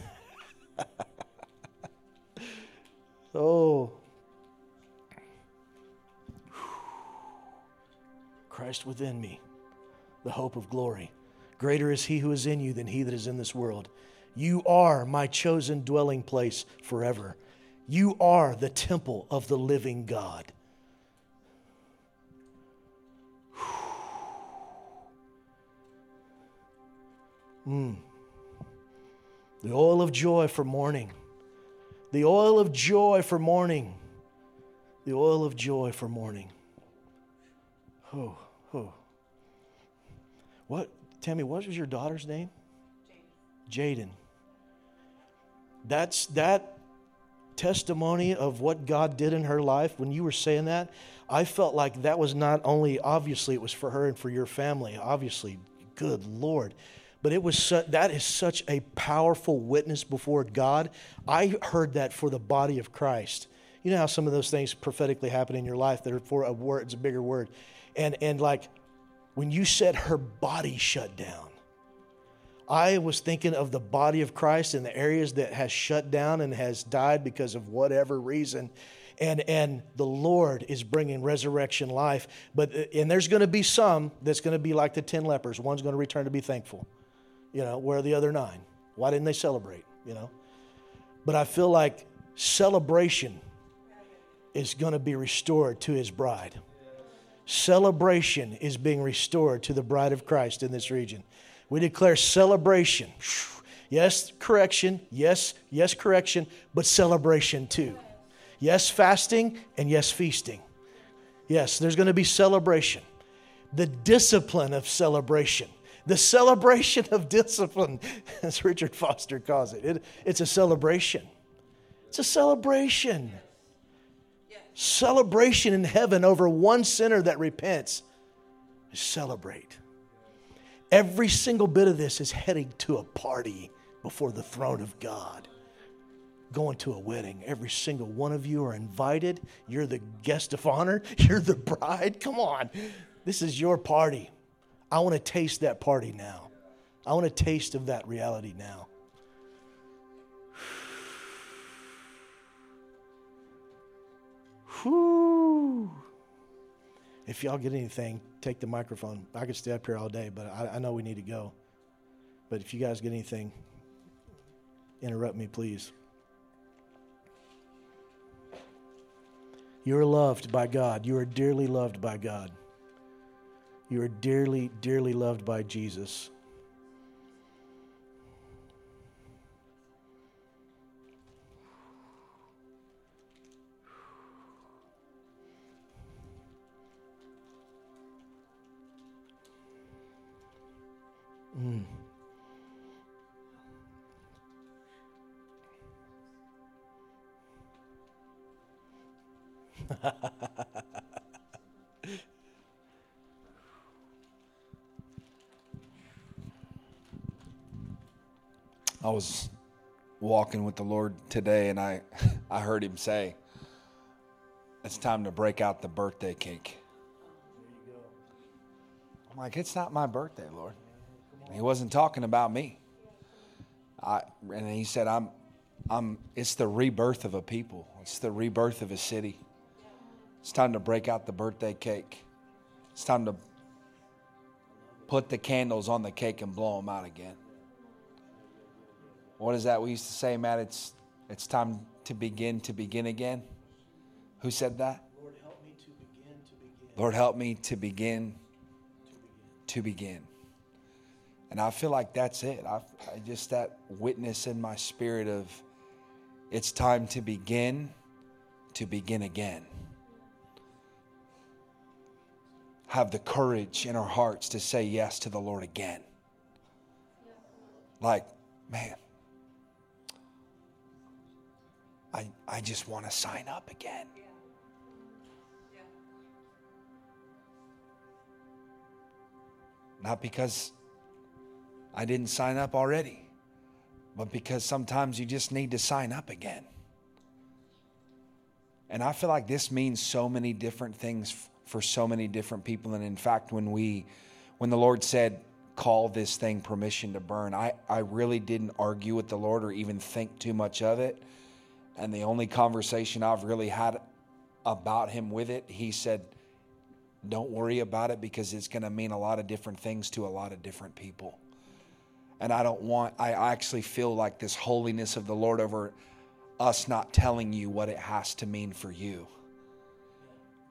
Oh. Christ within me, the hope of glory. Greater is he who is in you than he that is in this world. You are my chosen dwelling place forever. You are the temple of the living God. Mm. The oil of joy for mourning. The oil of joy for mourning. The oil of joy for mourning. Oh, oh. What, Tammy, what was your daughter's name? Jaden. That's that testimony of what God did in her life when you were saying that. I felt like that was not only obviously it was for her and for your family, obviously, good Lord, but it was su- that is such a powerful witness before God. I heard that for the body of Christ. You know how some of those things prophetically happen in your life that are for a word, it's a bigger word. And and like when you said her body shut down, I was thinking of the body of Christ in the areas that has shut down and has died because of whatever reason. And, and the Lord is bringing resurrection life. But, uh, and there's going to be some that's going to be like the 10 lepers. One's going to return to be thankful. You know, where are the other nine? Why didn't they celebrate? You know? But I feel like celebration is going to be restored to his bride. Celebration is being restored to the bride of Christ in this region. We declare celebration. Yes, correction. Yes, yes, correction, but celebration too. Yes, fasting, and yes, feasting. Yes, there's going to be celebration. The discipline of celebration. The celebration of discipline, (laughs) as Richard Foster calls it. it it's a celebration. It's a celebration. Celebration in heaven over one sinner that repents. Celebrate. Every single bit of this is heading to a party before the throne of God. Going to a wedding. Every single one of you are invited. You're the guest of honor. (laughs) You're the bride. Come on. This is your party. I want to taste that party now. I want a taste of that reality now. If y'all get anything, take the microphone. I could stay up here all day, but I, I know we need to go. But if you guys get anything, interrupt me, please. You are loved by God. You are dearly loved by God. You are dearly, dearly loved by Jesus. Mm. (laughs) I was walking with the Lord today and I, (laughs) I heard him say, It's time to break out the birthday cake. I'm like, It's not my birthday, Lord. He wasn't talking about me. I, and he said, I'm, I'm, it's the rebirth of a people, it's the rebirth of a city. It's time to break out the birthday cake. It's time to put the candles on the cake and blow them out again. What is that we used to say, Matt? It's, it's time to begin to begin again. Who said that? Lord, help me to begin to begin. Lord, help me to begin to begin. And I feel like that's it. I, I just that witness in my spirit of it's time to begin to begin again. Have the courage in our hearts to say yes to the Lord again. Like, man, I, I just want to sign up again. Not because I didn't sign up already, but because sometimes you just need to sign up again. And I feel like this means so many different things for so many different people. And in fact, when we, when the Lord said, call this thing permission to burn, I, I really didn't argue with the Lord or even think too much of it. And the only conversation I've really had about Him with it, He said, don't worry about it because it's going to mean a lot of different things to a lot of different people. And I don't want, I actually feel like this holiness of the Lord over us not telling you what it has to mean for you.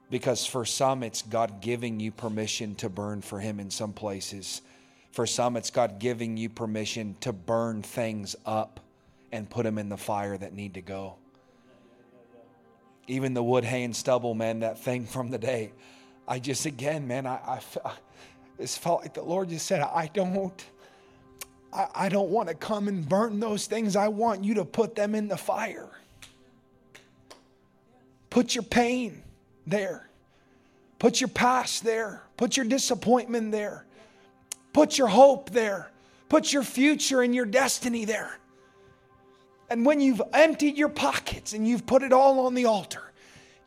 Because for some, it's God giving you permission to burn for Him in some places. For some, it's God giving you permission to burn things up and put them in the fire that need to go. Even the wood, hay, and stubble, man, that thing (laughs) from the day. I just, again, man, I, I, I felt like the Lord just said, I don't. I, I don't want to come and burn those things. I want you to put them in the fire. Put your pain there. Put your past there. Put your disappointment there. Put your hope there. Put your future and your destiny there. And when you've emptied your pockets and you've put it all on the altar,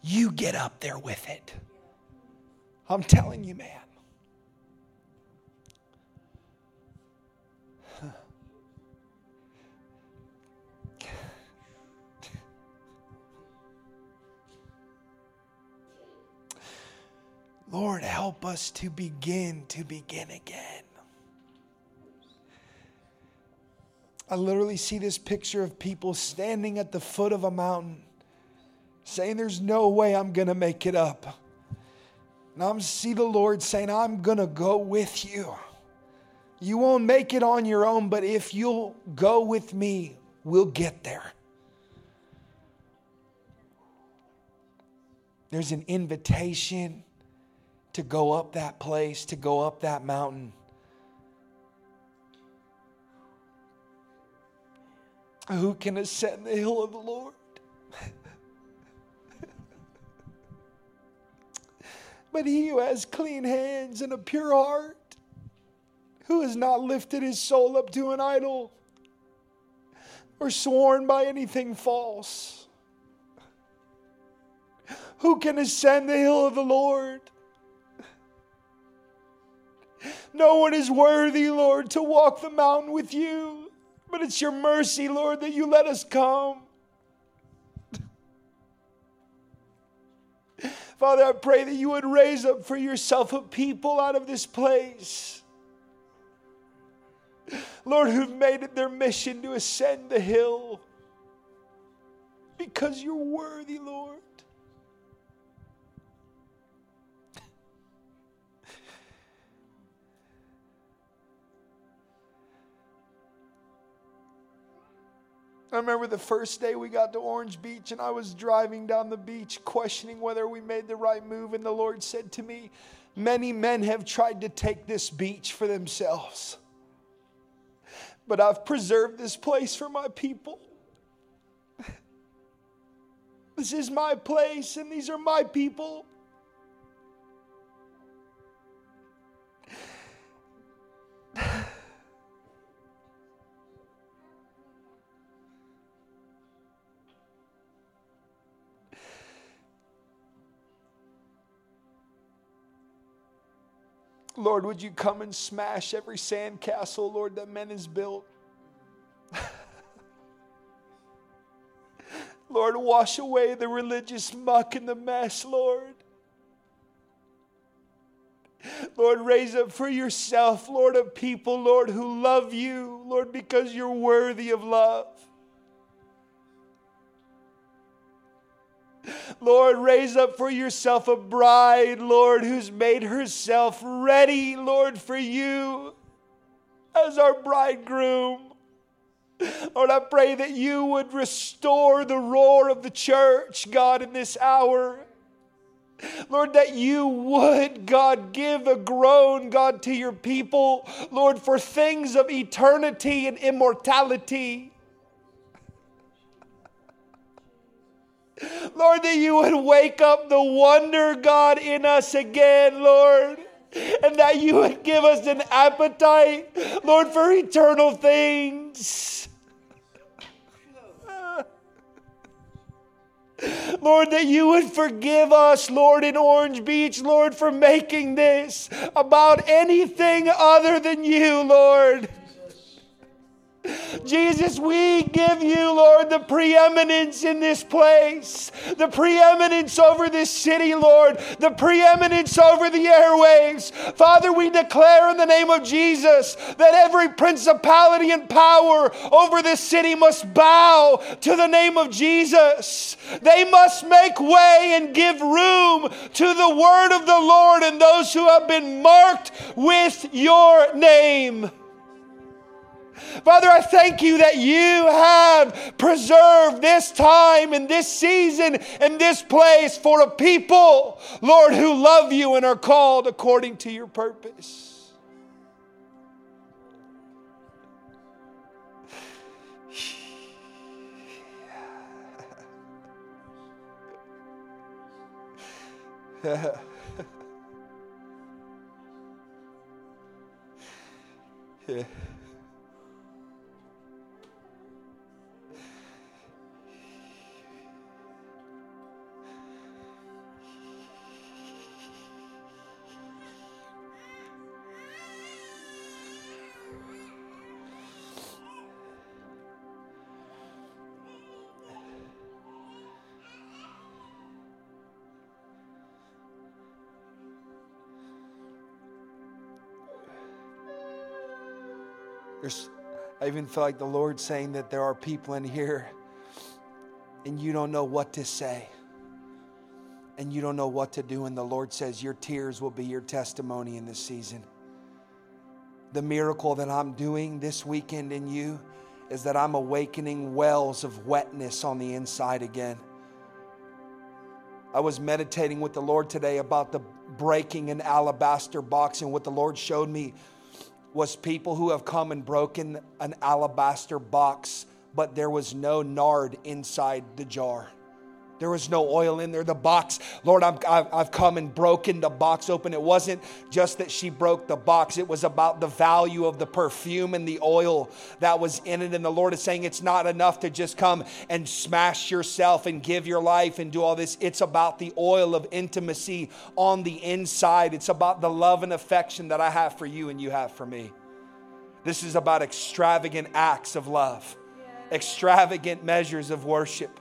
you get up there with it. I'm telling you, man. Lord, help us to begin to begin again. I literally see this picture of people standing at the foot of a mountain saying, There's no way I'm going to make it up. And I'm see the Lord saying, I'm going to go with you. You won't make it on your own, but if you'll go with me, we'll get there. There's an invitation to go up that place, to go up that mountain. Who can ascend the hill of the Lord? (laughs) but he who has clean hands and a pure heart, who has not lifted his soul up to an idol or sworn by anything false. Who can ascend the hill of the Lord? No one is worthy, Lord, to walk the mountain with you, but it's your mercy, Lord, that you let us come. (laughs) Father, I pray that you would raise up for yourself a people out of this place. Lord, who've made it their mission to ascend the hill because you're worthy, Lord. I remember the first day we got to Orange Beach and I was driving down the beach questioning whether we made the right move. And the Lord said to me, Many men have tried to take this beach for themselves, but I've preserved this place for my people. This is my place and these are my people. Lord, would you come and smash every sandcastle, Lord, that men has built? (laughs) Lord, wash away the religious muck and the mess, Lord. Lord, raise up for yourself, Lord, a people, Lord, who love you, Lord, because you're worthy of love. Lord, raise up for yourself a bride, Lord, who's made herself ready, Lord, for you as our bridegroom. Lord, I pray that you would restore the roar of the church, God, in this hour. Lord, that you would, God, give a groan, God, to your people, Lord, for things of eternity and immortality. Lord, that you would wake up the wonder, God, in us again, Lord. And that you would give us an appetite, Lord, for eternal things. Lord, that you would forgive us, Lord, in Orange Beach, Lord, for making this about anything other than you, Lord. Jesus, we give you, Lord, the preeminence in this place, the preeminence over this city, Lord, the preeminence over the airwaves. Father, we declare in the name of Jesus that every principality and power over this city must bow to the name of Jesus. They must make way and give room to the word of the Lord and those who have been marked with your name. Father, I thank you that you have preserved this time and this season and this place for a people, Lord, who love you and are called according to your purpose. yeah. (laughs) even feel like the Lord saying that there are people in here and you don't know what to say and you don't know what to do. And the Lord says, Your tears will be your testimony in this season. The miracle that I'm doing this weekend in you is that I'm awakening wells of wetness on the inside again. I was meditating with the Lord today about the breaking an alabaster box, and what the Lord showed me was people who have come and broken an alabaster box, but there was no nard inside the jar. There was no oil in there. The box, Lord, i have come and broken the box open. It wasn't just that she broke the box, it was about the value of the perfume and the oil that was in it. And the Lord is saying it's not enough to just come and smash yourself and give your life and do all this. It's about the oil of intimacy on the inside, it's about the love and affection that I have for you and you have for me. This is about extravagant acts of love, extravagant measures of worship.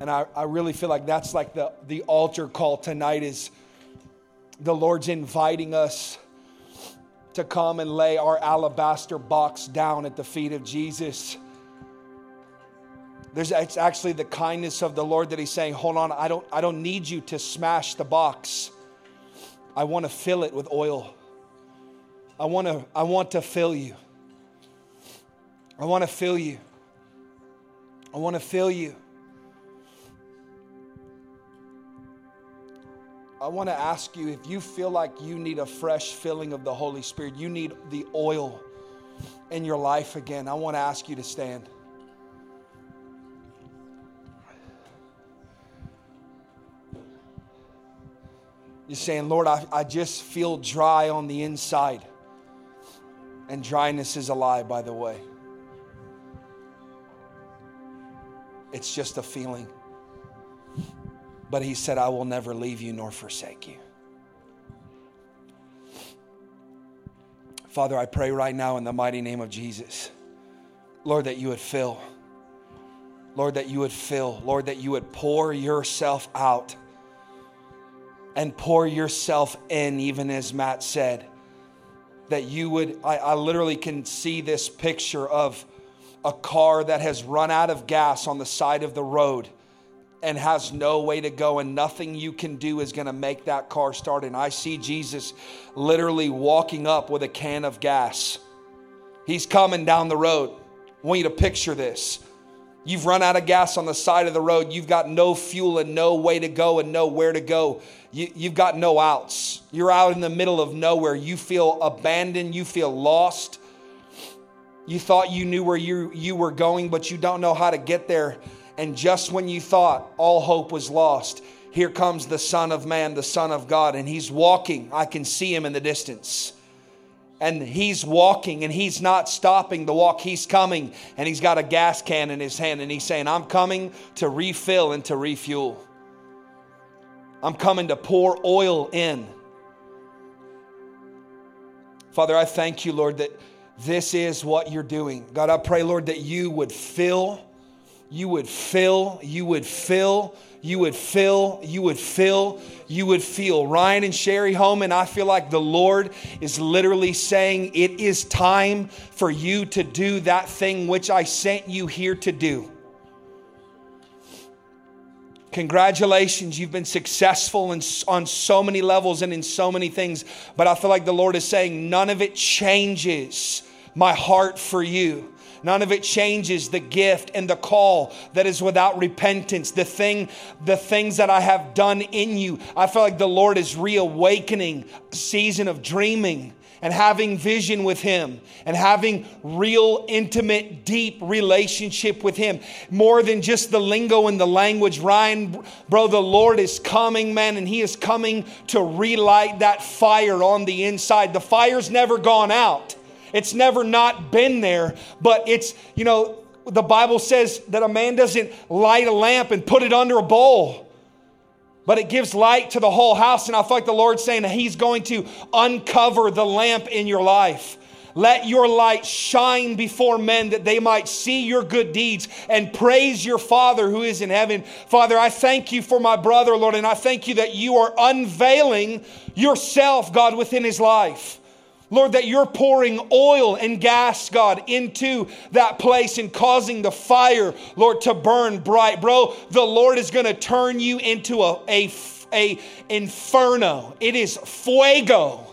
And I, I really feel like that's like the, the altar call tonight is the Lord's inviting us to come and lay our alabaster box down at the feet of Jesus. There's, it's actually the kindness of the Lord that He's saying, Hold on, I don't, I don't need you to smash the box. I want to fill it with oil. I want to, I want to fill you. I want to fill you. I want to fill you. I want to ask you if you feel like you need a fresh filling of the Holy Spirit, you need the oil in your life again, I want to ask you to stand. You're saying, Lord, I, I just feel dry on the inside. And dryness is a lie, by the way. It's just a feeling. But he said, I will never leave you nor forsake you. Father, I pray right now in the mighty name of Jesus, Lord, that you would fill. Lord, that you would fill. Lord, that you would pour yourself out and pour yourself in, even as Matt said. That you would, I, I literally can see this picture of a car that has run out of gas on the side of the road and has no way to go, and nothing you can do is going to make that car start. And I see Jesus literally walking up with a can of gas. He's coming down the road. I want you to picture this. You've run out of gas on the side of the road. You've got no fuel and no way to go and no where to go. You, have got no outs. You're out in the middle of nowhere. You feel abandoned. You feel lost. You thought you knew where you, you were going, but you don't know how to get there. And just when you thought all hope was lost, here comes the Son of Man, the Son of God, and he's walking. I can see him in the distance. And he's walking and he's not stopping the walk. He's coming and he's got a gas can in his hand and he's saying, I'm coming to refill and to refuel. I'm coming to pour oil in. Father, I thank you, Lord, that this is what you're doing. God, I pray, Lord, that you would fill, you would fill, you would fill, you would fill, you would fill, you would feel. Ryan and Sherry home, and I feel like the Lord is literally saying, It is time for you to do that thing which I sent you here to do. Congratulations, you've been successful in, on so many levels and in so many things, but I feel like the Lord is saying, None of it changes my heart for you. None of it changes the gift and the call that is without repentance. The thing, the things that I have done in you. I feel like the Lord is reawakening season of dreaming and having vision with him and having real intimate deep relationship with him more than just the lingo and the language ryan bro the lord is coming man and he is coming to relight that fire on the inside the fire's never gone out it's never not been there, but it's, you know, the Bible says that a man doesn't light a lamp and put it under a bowl, but it gives light to the whole house. And I feel like the Lord's saying that He's going to uncover the lamp in your life. Let your light shine before men that they might see your good deeds and praise your Father who is in heaven. Father, I thank you for my brother, Lord, and I thank you that you are unveiling yourself, God, within his life. Lord, that you're pouring oil and gas, God, into that place and causing the fire, Lord, to burn bright. Bro, the Lord is going to turn you into a, a, a inferno. It is fuego.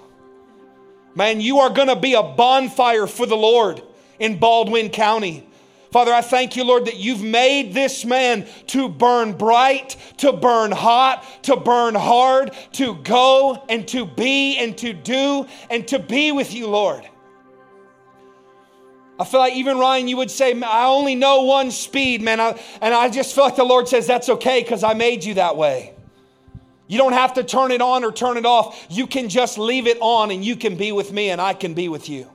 Man, you are going to be a bonfire for the Lord in Baldwin County. Father, I thank you, Lord, that you've made this man to burn bright, to burn hot, to burn hard, to go and to be and to do and to be with you, Lord. I feel like even Ryan, you would say, I only know one speed, man. I, and I just feel like the Lord says, that's okay because I made you that way. You don't have to turn it on or turn it off. You can just leave it on and you can be with me and I can be with you.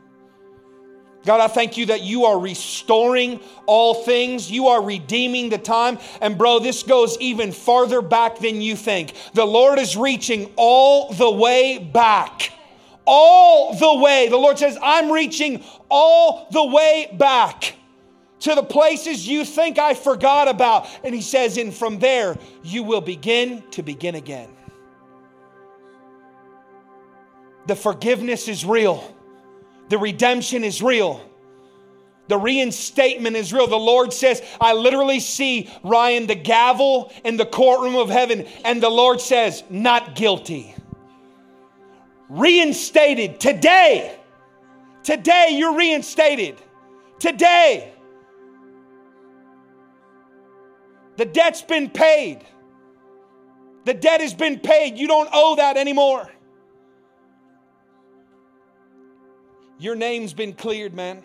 God, I thank you that you are restoring all things. You are redeeming the time. And, bro, this goes even farther back than you think. The Lord is reaching all the way back. All the way. The Lord says, I'm reaching all the way back to the places you think I forgot about. And He says, and from there, you will begin to begin again. The forgiveness is real. The redemption is real. The reinstatement is real. The Lord says, I literally see Ryan the gavel in the courtroom of heaven, and the Lord says, Not guilty. Reinstated today. Today, you're reinstated. Today. The debt's been paid. The debt has been paid. You don't owe that anymore. Your name's been cleared, man.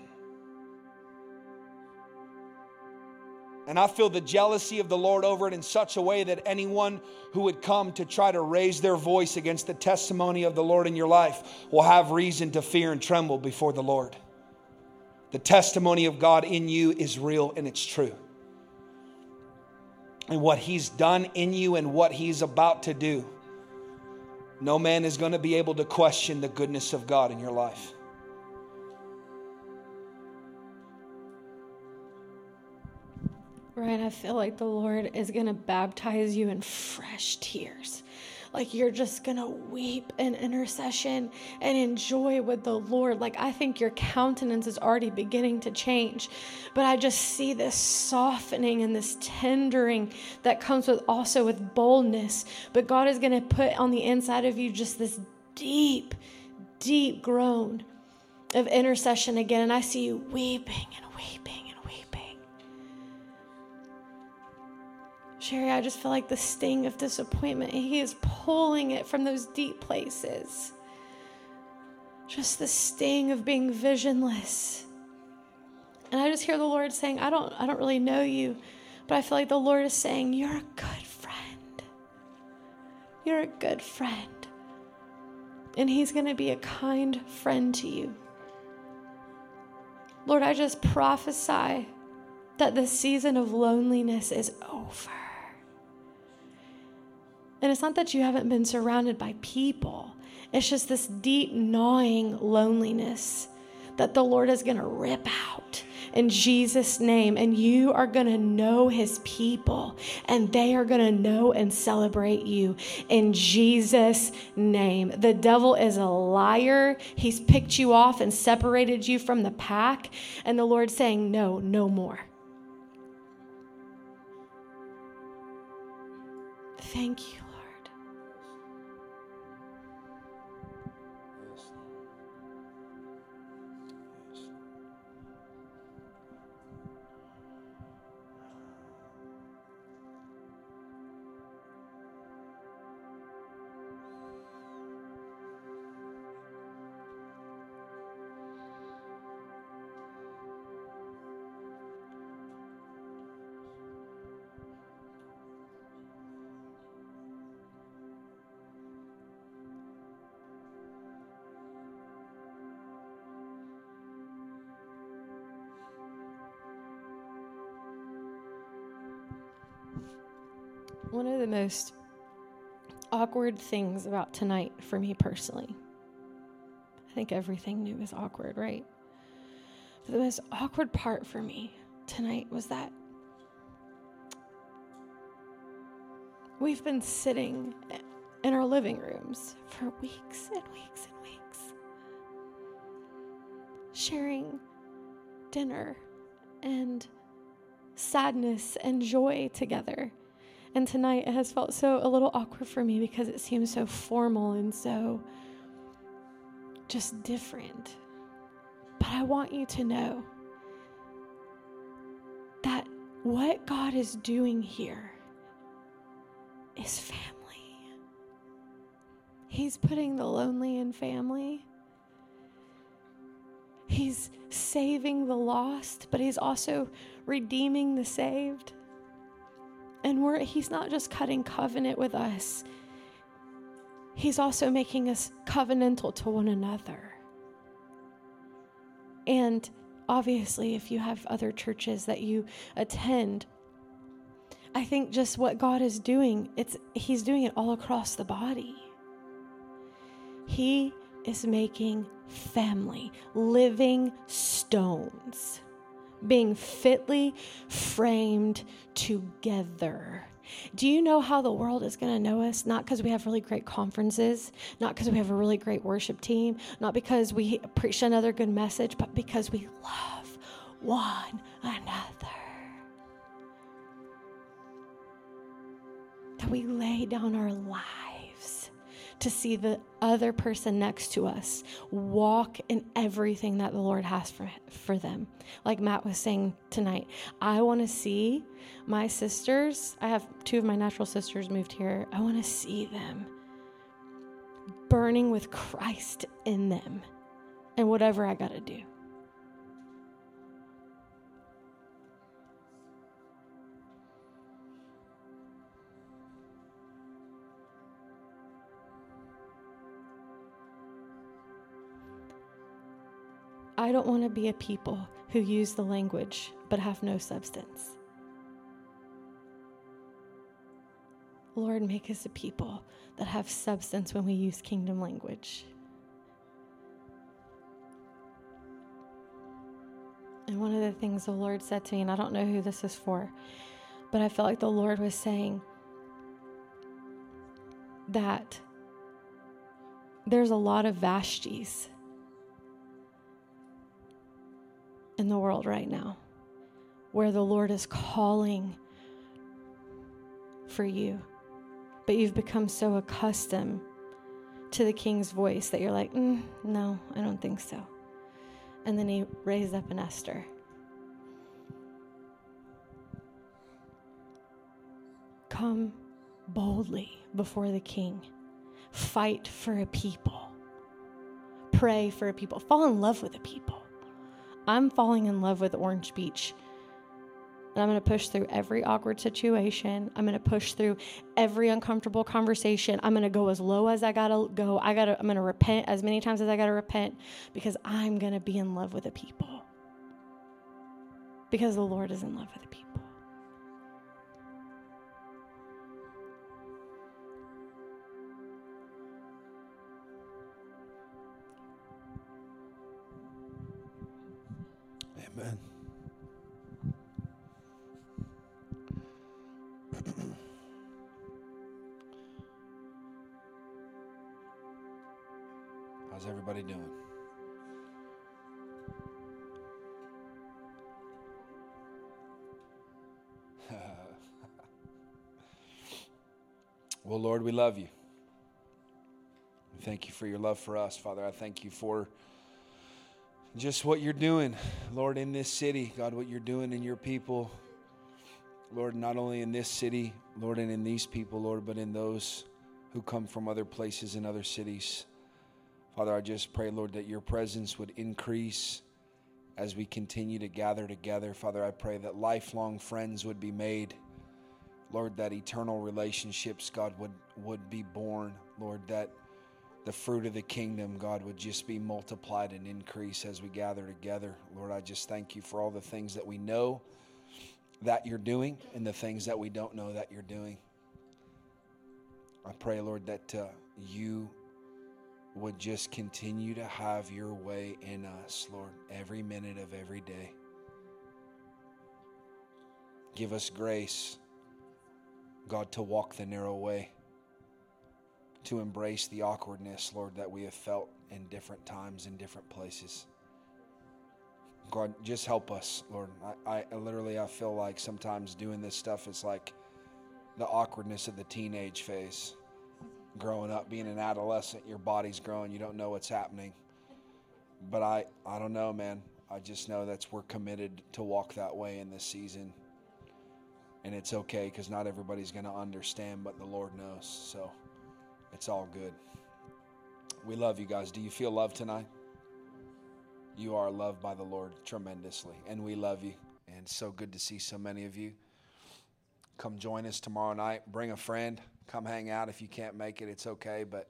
And I feel the jealousy of the Lord over it in such a way that anyone who would come to try to raise their voice against the testimony of the Lord in your life will have reason to fear and tremble before the Lord. The testimony of God in you is real and it's true. And what He's done in you and what He's about to do, no man is going to be able to question the goodness of God in your life. Ryan, I feel like the Lord is going to baptize you in fresh tears. Like you're just going to weep in intercession and enjoy with the Lord. Like I think your countenance is already beginning to change. But I just see this softening and this tendering that comes with also with boldness. But God is going to put on the inside of you just this deep, deep groan of intercession again. And I see you weeping and weeping Sherry, I just feel like the sting of disappointment, He is pulling it from those deep places. Just the sting of being visionless. And I just hear the Lord saying, I don't, I don't really know you, but I feel like the Lord is saying, You're a good friend. You're a good friend. And He's going to be a kind friend to you. Lord, I just prophesy that the season of loneliness is over. And it's not that you haven't been surrounded by people, It's just this deep, gnawing loneliness that the Lord is going to rip out in Jesus' name. And you are going to know his people, and they are going to know and celebrate you in Jesus' name. The devil is a liar. He's picked you off and separated you from the pack. And the Lord's saying, No, no more. Thank you. Most awkward things about tonight for me personally. I think everything new is awkward, right? But the most awkward part for me tonight was that we've been sitting in our living rooms for weeks and weeks and weeks, sharing dinner and sadness and joy together. And tonight it has felt so a little awkward for me because it seems so formal and so just different. But I want you to know that what God is doing here is family. He's putting the lonely in family. He's saving the lost, but He's also redeeming the saved. And we're, he's not just cutting covenant with us, he's also making us covenantal to one another. And obviously, if you have other churches that you attend, I think just what God is doing, it's he's doing it all across the body. He is making family, living stones being fitly framed together. Do you know how the world is going to know us? Not because we have really great conferences, not because we have a really great worship team, not because we preach another good message, but because we love one another. That we lay down our lives to see the other person next to us walk in everything that the Lord has for, for them. Like Matt was saying tonight, I want to see my sisters. I have two of my natural sisters moved here. I want to see them burning with Christ in them and whatever I got to do. I don't want to be a people who use the language but have no substance. Lord, make us a people that have substance when we use kingdom language. And one of the things the Lord said to me, and I don't know who this is for, but I felt like the Lord was saying that there's a lot of Vashtis in the world right now where the Lord is calling for you, but you've become so accustomed to the king's voice that you're like, mm, no, I don't think so. And then he raised up an Esther. Come boldly before the king, fight for a people, pray for a people, fall in love with a people. I'm falling in love with Orange Beach. And I'm going to push through every awkward situation. I'm going to push through every uncomfortable conversation. I'm going to go as low as I got to go. I got to I'm going to repent as many times as I got to repent because I'm going to be in love with the people. Because the Lord is in love with the people. Lord, we love you. Thank you for your love for us, Father. I thank you for just what you're doing, Lord, in this city. God, what you're doing in your people. Lord, not only in this city, Lord, and in these people, Lord, but in those who come from other places and other cities. Father, I just pray, Lord, that your presence would increase as we continue to gather together. Father, I pray that lifelong friends would be made. Lord, that eternal relationships, God, would, would be born. Lord, that the fruit of the kingdom, God, would just be multiplied and increase as we gather together. Lord, I just thank you for all the things that we know that you're doing and the things that we don't know that you're doing. I pray, Lord, that uh, you would just continue to have your way in us, Lord, every minute of every day. Give us grace, God, to walk the narrow way, to embrace the awkwardness, Lord, that we have felt in different times, in different places. God, just help us, Lord. I, I literally I feel like sometimes doing this stuff is like the awkwardness of the teenage phase. Growing up, being an adolescent, your body's growing, you don't know what's happening. But I, I don't know, man. I just know that's we're committed to walk that way in this season. And it's okay because not everybody's going to understand, but the Lord knows. So it's all good. We love you guys. Do you feel love tonight? You are loved by the Lord tremendously, and we love you. And so good to see so many of you. Come join us tomorrow night. Bring a friend. Come hang out. If you can't make it, it's okay. But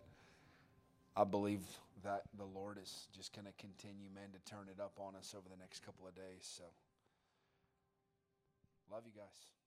I believe that the Lord is just going to continue, man, to turn it up on us over the next couple of days. So, love you guys.